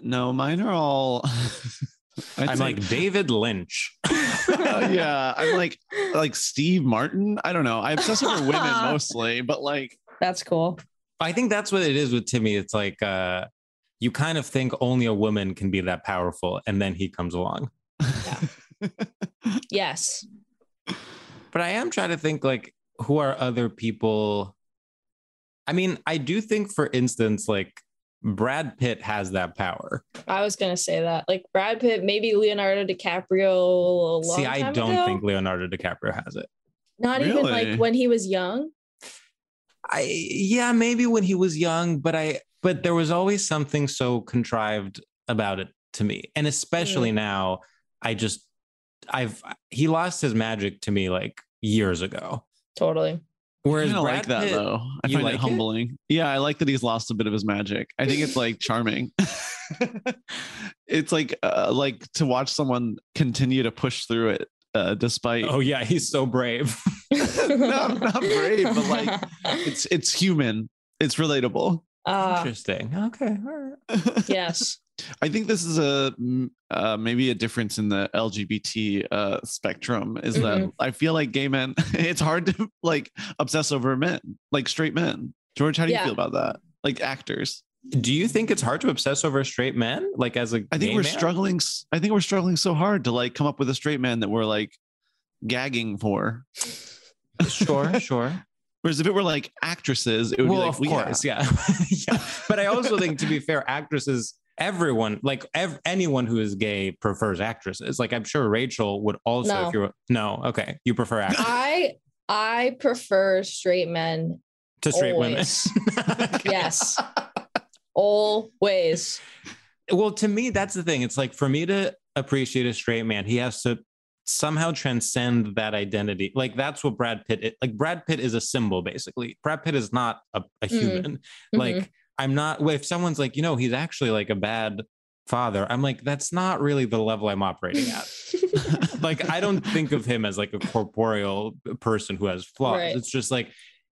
No, mine are all. I'd I'm say- like David Lynch. yeah, I'm like like Steve Martin. I don't know. I obsess over women mostly, but like that's cool. I think that's what it is with Timmy. It's like uh you kind of think only a woman can be that powerful, and then he comes along. Yes. But I am trying to think like who are other people. I mean, I do think, for instance, like Brad Pitt has that power. I was gonna say that. Like Brad Pitt, maybe Leonardo DiCaprio. A long See, I time don't ago? think Leonardo DiCaprio has it. not even Really? like when he was young. I yeah, maybe when he was young, but I but there was always something so contrived about it to me. And especially Mm. now, I just I've he lost his magic to me like years ago. Totally. Whereas I Brad like that Pitt- though. I find like it it? humbling. Yeah, I like that he's lost a bit of his magic. I think it's like charming. it's like uh, like to watch someone continue to push through it uh, despite Oh yeah, he's so brave. not, not brave, but like it's it's human. It's relatable. uh, Interesting. Okay. all right. yes. I think this is a uh, maybe a difference in the LGBT uh, spectrum is that I feel like gay men. It's hard to like obsess over men, like straight men. George, how do you feel about that? Like actors, Do you think it's hard to obsess over straight men? Like as a I think gay we're man? struggling. I think we're struggling so hard to like come up with a straight man that we're like gagging for. Sure, sure. Whereas if it were like actresses, it would well, be like, of well, yeah. course, yeah. yeah. But I also think, to be fair, actresses, everyone, like ev- anyone who is gay prefers actresses. Like I'm sure Rachel would also, No. if you're, no, okay, you prefer actors I I prefer straight men. to straight always. women. Yes. Always. well, to me, that's the thing. It's like for me to appreciate a straight man, he has to somehow transcend that identity. Like that's what Brad Pitt. Is. Like Brad Pitt is a symbol, basically. Brad Pitt is not a, a Mm. human. Like I'm not. If someone's like, you know, he's actually like a bad father, I'm like, that's not really the level I'm operating at. like I don't think of him as like a corporeal person who has flaws. Right. It's just like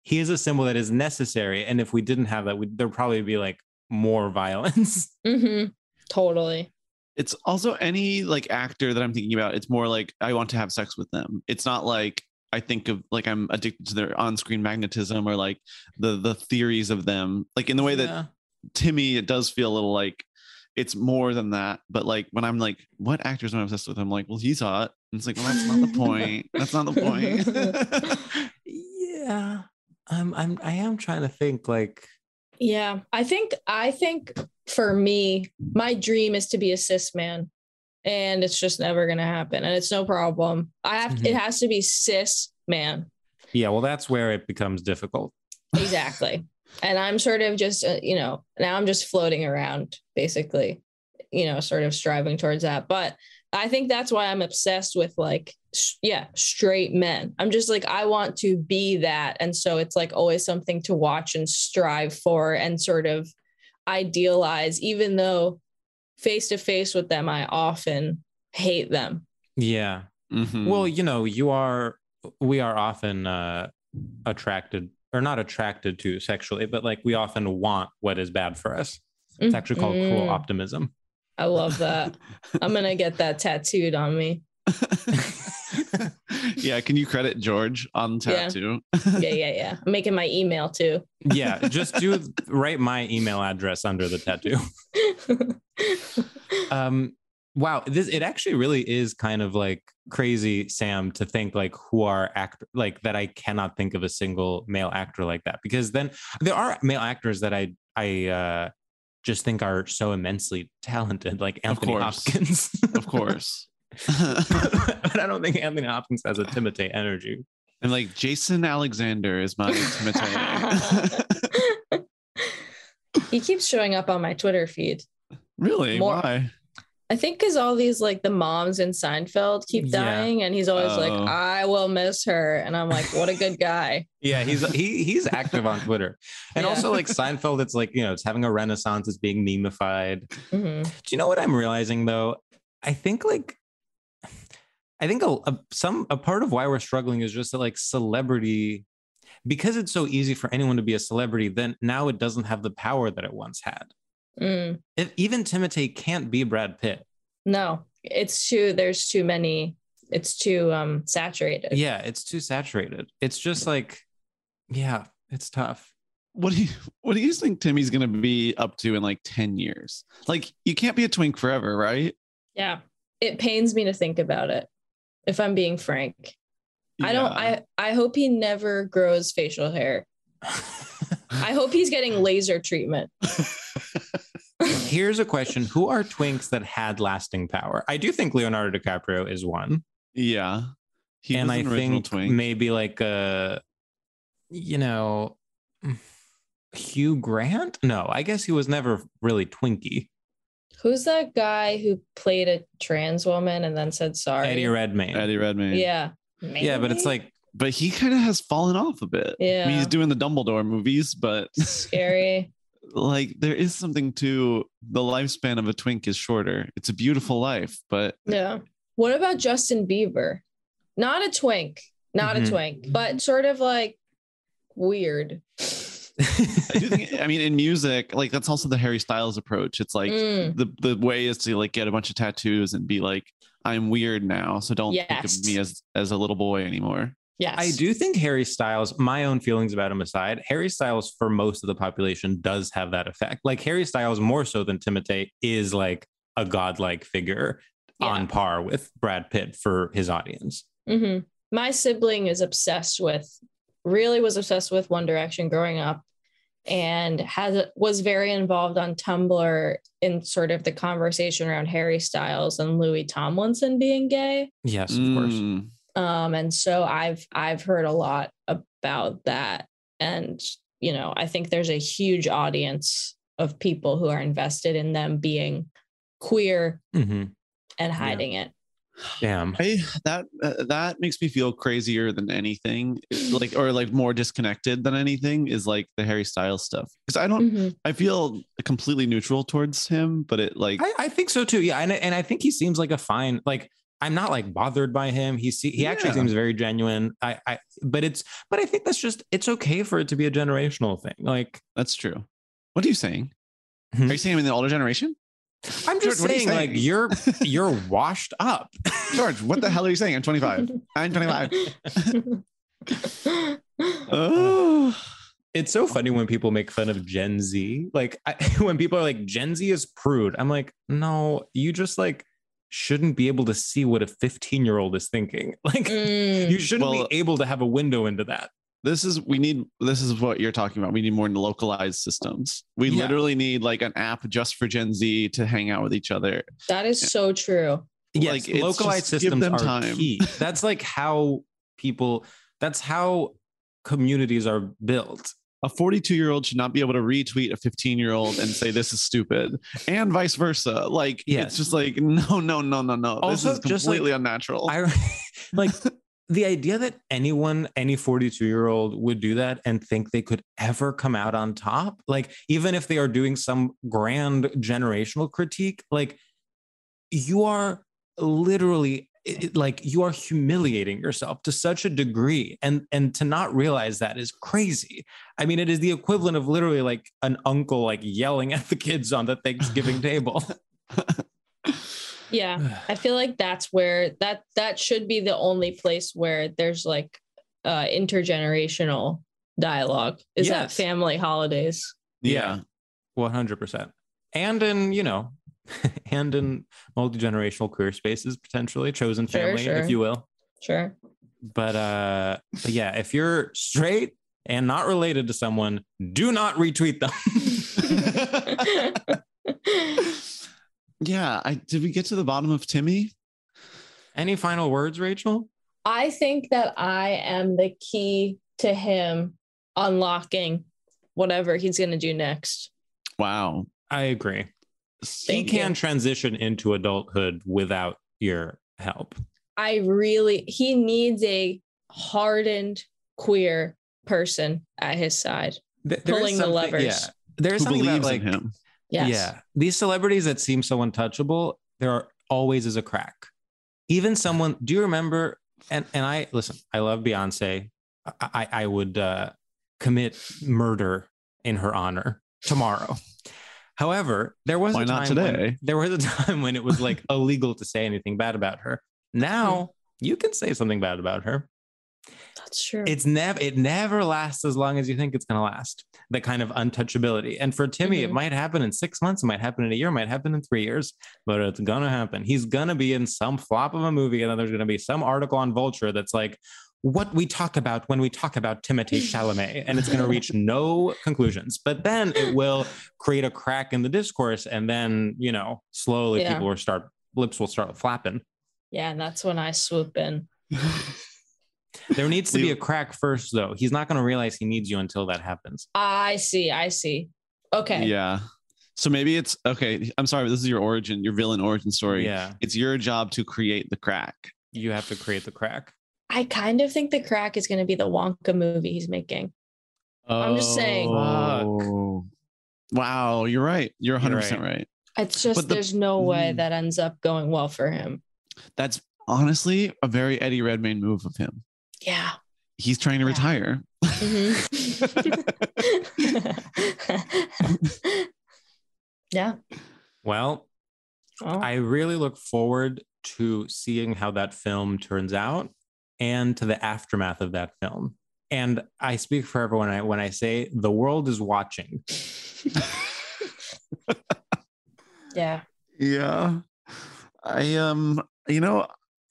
he is a symbol that is necessary. And if we didn't have that, we, there'd probably be like more violence. hmm Totally. it's also any like actor that I'm thinking about. It's more like I want to have sex with them. It's not like I think of like I'm addicted to their on-screen magnetism or like the the theories of them. Like in the way that Yeah. Timmy, it does feel a little like it's more than that. But like when I'm like, what actors am I obsessed with? I'm like, well, he's hot. And it's like, well, that's not the point. That's not the point. yeah. I'm I'm I am trying to think like Yeah. I think I think for me, my dream is to be a cis man. And it's just never gonna happen. And it's no problem. I have Mhm. it has to be cis man. yeah, well that's where it becomes difficult. Exactly. and I'm sort of just, uh, you know, now I'm just floating around, basically, you know, sort of striving towards that. But I think that's why I'm obsessed with like, sh- yeah, straight men. I'm just like, I want to be that. And so it's like always something to watch and strive for and sort of idealize, even though face to face with them, I often hate them. Yeah. Mhm. Well, you know, you are we are often uh attracted or not attracted to sexually, but like we often want what is bad for us. It's actually called cruel Mm, optimism. I love that. I'm going to get that tattooed on me. yeah, can you credit George on tattoo? Yeah, yeah, yeah. I'm making my email too. yeah, just do write my email address under the tattoo. um wow this it actually really is kind of like crazy sam to think like who are act like that i cannot think of a single male actor like that because then there are male actors that i i uh just think are so immensely talented like anthony course. hopkins of course. but i don't think anthony hopkins has a timothée energy and like Jason Alexander is my Timothée. he keeps showing up on my Twitter feed. really? More- Why? I think because all these like the moms in Seinfeld keep Yeah. dying, and he's always like, Oh. "I will miss her," and I'm like, "What a good guy." Yeah, he's he he's active on Twitter. And Yeah. also like Seinfeld, it's like, you know, it's having a renaissance, it's being memeified. Mhm. Do you know what I'm realizing though? I think like I think a, a some a part of why we're struggling is just that like celebrity because it's so easy for anyone to be a celebrity, then now it doesn't have the power that it once had. Mm. If even Timothée can't be Brad Pitt. No, it's too. There's too many. It's too um saturated. Yeah, it's too saturated. It's just like, yeah, it's tough. What do you what do you think Timmy's gonna be up to in like 10 years? Like you can't be a twink forever, right? Yeah. It pains me to think about it. If I'm being frank, I don't. I I hope he never grows facial hair. I hope he's getting laser treatment. Here's a question: Who are twinks that had lasting power? I do think Leonardo DiCaprio is one, yeah. He and was I an original think twink. maybe like uh you know, Hugh Grant. No, I guess he was never really twinky. Who's that guy who played a trans woman and then said sorry? Eddie Redmayne. Eddie Redmayne. Yeah. Yeah, but it's like But he kind of has fallen off a bit. I mean, Yeah. he's doing the Dumbledore movies, but scary. like there is something to the lifespan of a twink is shorter. It's a beautiful life, but Yeah. What about Justin Bieber? Not a twink, not Mhm. a twink, but sort of like weird. I do think I mean in music, like that's also the Harry Styles approach. It's like Mm. the the way is to like get a bunch of tattoos and be like, I'm weird now, so don't think of me as as a little boy anymore. Yes. I do think Harry Styles, my own feelings about him aside, Harry Styles for most of the population does have that effect. Like Harry Styles, more so than Timothée, is like a godlike figure Yeah. on par with Brad Pitt for his audience. hmm My sibling is obsessed with, really was obsessed with One Direction growing up, and has was very involved on Tumblr in sort of the conversation around Harry Styles and Louis Tomlinson being gay. Yes, of course. Mm. Um, and so I've I've heard a lot about that, and you know I think there's a huge audience of people who are invested in them being queer hmm and hiding it. Damn. I, that uh, that makes me feel crazier than anything, like or like more disconnected than anything is like the Harry Styles stuff. Because I don't, Mhm. I feel completely neutral towards him, but it like I, I think so too. Yeah, and and I think he seems like a fine. Like I'm not like bothered by him. He see, he actually seems very genuine. I I but it's but I think that's just it's okay for it to be a generational thing. Like that's true. What are you saying? Hmm. Are you saying I'm in the older generation? I'm just George, what are you saying, like you're you're washed up. George, what the hell are you saying? I'm 25. I'm 25. Oh, It's so funny when people make fun of Gen Z. Like I, when people are like Gen Z is prude. I'm like, no, you just like shouldn't be able to see what a 15 year old is thinking. Like Mm. you shouldn't Well- be able to have a window into that. This is we need this is what you're talking about. We need more localized systems. We Yeah. literally need like an app just for Gen Z to hang out with each other. that is so true. Yes, Like, localized just give systems them are time. key. That's like how people. That's how communities are built. A 42 year old should not be able to retweet a 15 year old and say this is stupid, and vice versa. Like Yes. it's just like no, no, no, no, no. Also, this is just, like, completely unnatural. I like the idea that anyone, any 42 year old would do that and think they could ever come out on top. Like, even if they are doing some grand generational critique, like, you are literally it- like you are humiliating yourself to such a degree and and to not realize that is crazy i mean it is the equivalent of literally like an uncle like yelling at the kids on the thanksgiving table Yeah. I feel like that's where that that should be the only place where there's like uh intergenerational dialogue is that family holidays. yeah. 100% and in you know and in multi-generational queer spaces potentially chosen Sure, family sure. if you will Sure. but uh but yeah if you're straight and not related to someone do not retweet them yeah. I did we get to the bottom of Timmy? any final words rachel I think that I am the key to him unlocking whatever he's going to do next. Wow. i agree he Thank can you. transition into adulthood without your help. I really he needs a hardened queer person at his side. Th- Pulling the levers. Yeah, there is Who something believes about like in him? Yes. Yeah. These celebrities that seem so untouchable, there are always is a crack. Even someone, do you remember? And and I listen, I love Beyonce. I, I, I would uh, commit murder in her honor tomorrow. However, there was Why a not time when- today? there was a time when it was like illegal to say anything bad about her. Now you can say something bad about her. That's true. It's never it never lasts as long as you think it's going to last. The kind of untouchability. And for Timmy, it Mhm. might happen in six months, it might happen in a year, it might happen in three years, but it's gonna happen. He's gonna be in some flop of a movie, and then there's gonna be some article on Vulture that's like what we talk about when we talk about Timothée Chalamet, and it's gonna reach no conclusions. But then it will create a crack in the discourse, and then you know, slowly Yeah. people will start lips will start flapping. yeah, and that's when I swoop in. There needs to be a crack first, though. He's not going to realize he needs you until that happens. I see. I see. Okay. Yeah. So maybe it's okay. I'm sorry, but this is your origin, your villain origin story. Yeah, It's your job to create the crack. you have to create the crack. I kind of think the crack is going to be the Wonka movie he's making. I'm just saying. Oh. Wow, you're right. You're 100 You're percent right. It's just But the- there's no way Mm. that ends up going well for him. That's honestly a very Eddie Redmayne move of him. Yeah. He's trying to Yeah. retire. Mhm. yeah. Well, Well, I really look forward to seeing how that film turns out and to the aftermath of that film. And I speak for everyone when I, when I say the world is watching. yeah. Yeah. I um you know,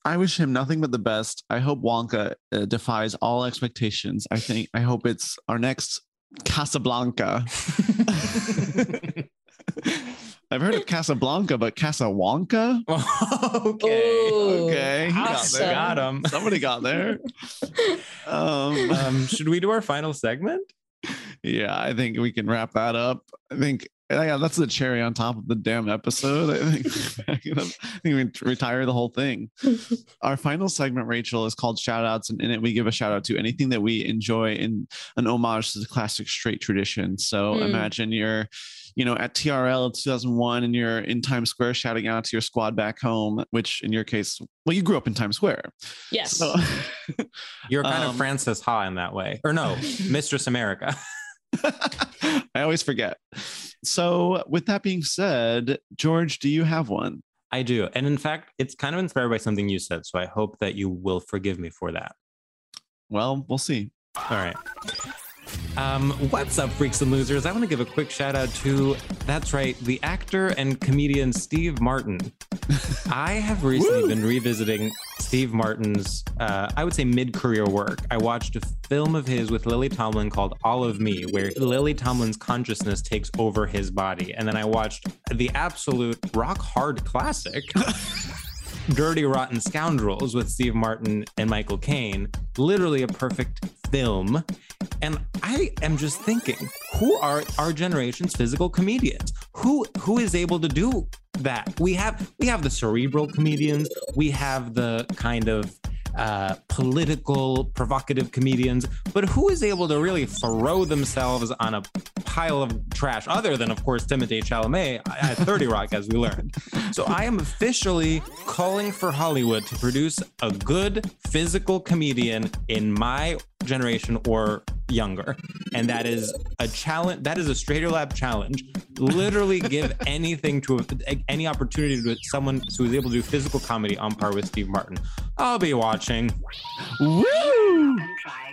I wish him nothing but the best. I hope Wonka uh, defies all expectations. I think I hope it's our next Casablanca. I've heard of Casablanca, but Casawonka? okay. Ooh, Okay, he got awesome. there. Got him. Somebody got there. Um, Um, should we do our final segment? yeah, I think we can wrap that up. I think yeah, that's the cherry on top of the damn episode. I think, I think we retire the whole thing. Our final segment, Rachel, is called shout outs, and in it we give a shout out to anything that we enjoy in an homage to the classic straight tradition. So Hmm. imagine you're, you know, at TRL 2001 and you're in Times Square shouting out to your squad back home, which in your case, well, you grew up in Times Square. Yes. So You're kind Um, of Frances Ha in that way. Or no, Mistress America. I always forget. So, with that being said, George, do you have one? I do. And in fact, it's kind of inspired by something you said. So I hope that you will forgive me for that. Well, we'll see. All right. Um, what's up, freaks and losers? I want to give a quick shout out to, that's right, the actor and comedian Steve Martin. I have recently been revisiting Steve Martin's, uh, I would say, mid career work. I watched a film of his with Lily Tomlin called All of Me, where Lily Tomlin's consciousness takes over his body. And then I watched the absolute rock hard classic. Dirty Rotten Scoundrels with Steve Martin and Michael Caine, literally a perfect film. And I am just thinking, who are our generation's physical comedians? Who who is able to do that? We have we have the cerebral comedians, we have the kind of uh, political, provocative comedians, but who is able to really throw themselves on a pile of trash, other than, of course, Timothée Chalamet at 30 Rock, as we learned. So I am officially calling for Hollywood to produce a good physical comedian in my generation or younger. And that is a challenge, that is a Stradio Lab challenge. Literally give anything to a, any opportunity to someone who is able to do physical comedy on par with Steve Martin. I'll be watching. Woo!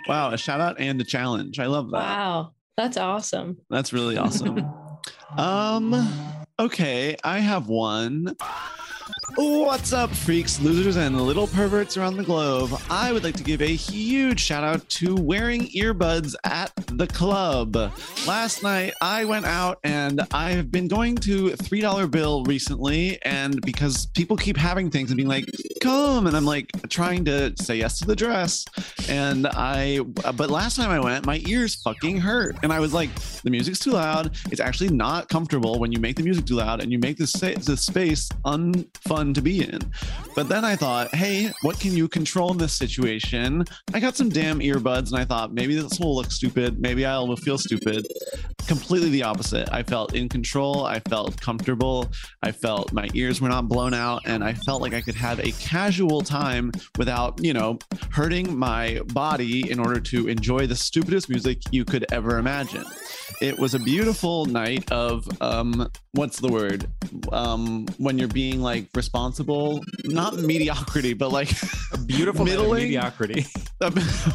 Wow, a shout out and a challenge. I love that. Wow. That's awesome. That's really awesome. um, okay, I have one. What's up, freaks, losers, and little perverts around the globe? I would like to give a huge shout out to wearing earbuds at the club. Last night, I went out and I've been going to $3 bill recently. And because people keep having things and being like, come, and I'm like trying to say yes to the dress. And I, but last time I went, my ears fucking hurt. And I was like, the music's too loud. It's actually not comfortable when you make the music too loud and you make the, sa- the space unfun to be in. But then I thought, hey, what can you control in this situation? I got some damn earbuds and I thought maybe this will look stupid. Maybe I will feel stupid. Completely the opposite. I felt in control. I felt comfortable. I felt my ears were not blown out. And I felt like I could have a casual time without, you know, hurting my body in order to enjoy the stupidest music you could ever imagine. It was a beautiful night of um what's the word? Um when you're being like responsible, not mediocrity, but like A beautiful night of Middling? mediocrity.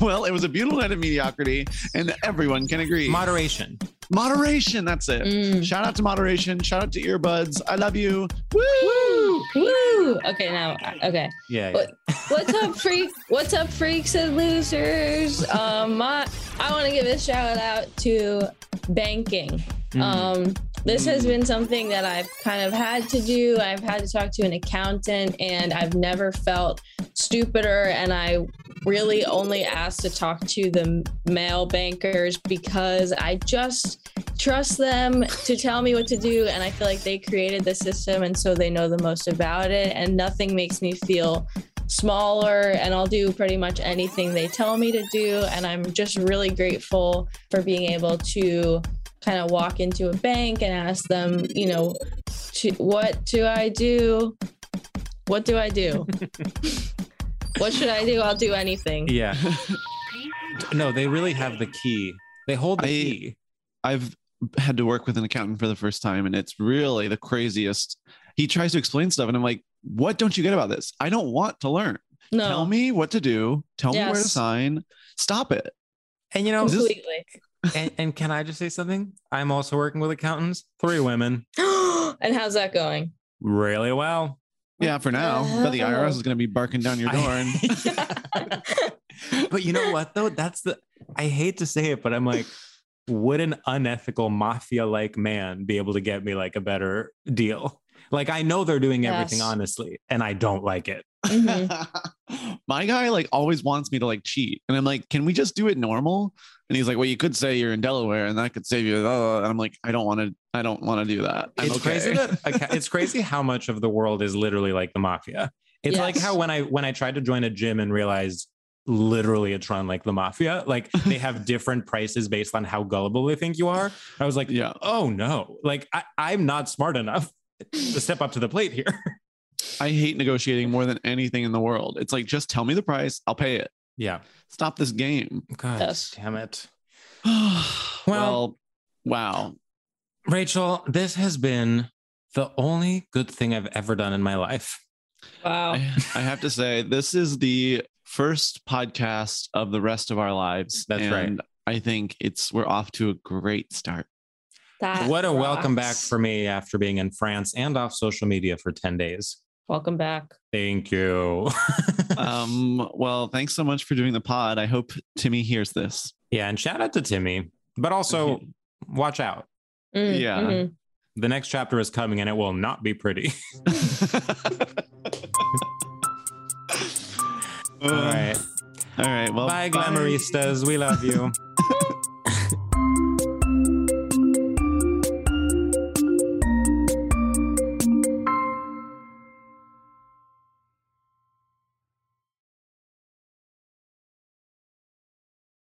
well, it was a beautiful night of mediocrity and everyone can agree. Moderation. Moderation, that's it. Mm. Shout out to moderation. Shout out to earbuds. I love you. Woo! Woo! Woo! Okay, now, okay. Yeah. What- What's up, freak? What's up, freaks and losers? Um, my, I want to give a shout out to banking. Mm. Um, this has been something that I've kind of had to do. I've had to talk to an accountant, and I've never felt stupider. And I really only asked to talk to the male bankers because I just trust them to tell me what to do. And I feel like they created the system, and so they know the most about it. And nothing makes me feel smaller and I'll do pretty much anything they tell me to do. And I'm just really grateful for being able to kind of walk into a bank and ask them, you know, what do I do? What do I do? what should I do? I'll do anything. yeah. no, they really have the key. They hold the I- key. I've had to work with an accountant for the first time, and it's really the craziest. He tries to explain stuff, and I'm like, what don't you get about this? I don't want to learn. No, Tell me what to do. Tell me where to sign. Stop it. And you know, Is this- completely. And, and can I just say something? I'm also working with accountants, three women, and how's that going? really well. Yeah, for now. But the IRS is going to be barking down your door. And but you know what though? That's the I hate to say it, but I'm like, would an unethical mafia-like man be able to get me like a better deal? Like I know they're doing everything Yes. honestly, and I don't like it. Mhm. my guy like always wants me to like cheat, and I'm like, can we just do it normal? And he's like, well, you could say you're in Delaware, and that could save you. uh," And I'm like, I don't want to. I don't want to do that. I'm it's okay. crazy that okay, it's crazy how much of the world is literally like the mafia. It's like how when I when I tried to join a gym and realized literally it's run like the mafia. Like they have different prices based on how gullible they think you are. I was like, Yeah. oh no, like I, I'm not smart enough to step up to the plate here. I hate negotiating more than anything in the world. It's like just tell me the price, I'll pay it. Yeah. Stop this game. God Yes. damn it. well, wow. Rachel, this has been the only good thing I've ever done in my life. Wow. I, I have to say, this is the first podcast of the rest of our lives. That's right. I think it's we're off to a great start. That what a welcome back for me after being in France and off social media for 10 days. Welcome back. Thank you. Um, well, thanks so much for doing the pod. I hope Timmy hears this. yeah, and shout out to Timmy, but also watch out. Mm, Yeah. mhm. The next chapter is coming and it will not be pretty. Uh, All right. All right. Well, bye, glamouristas. We love you.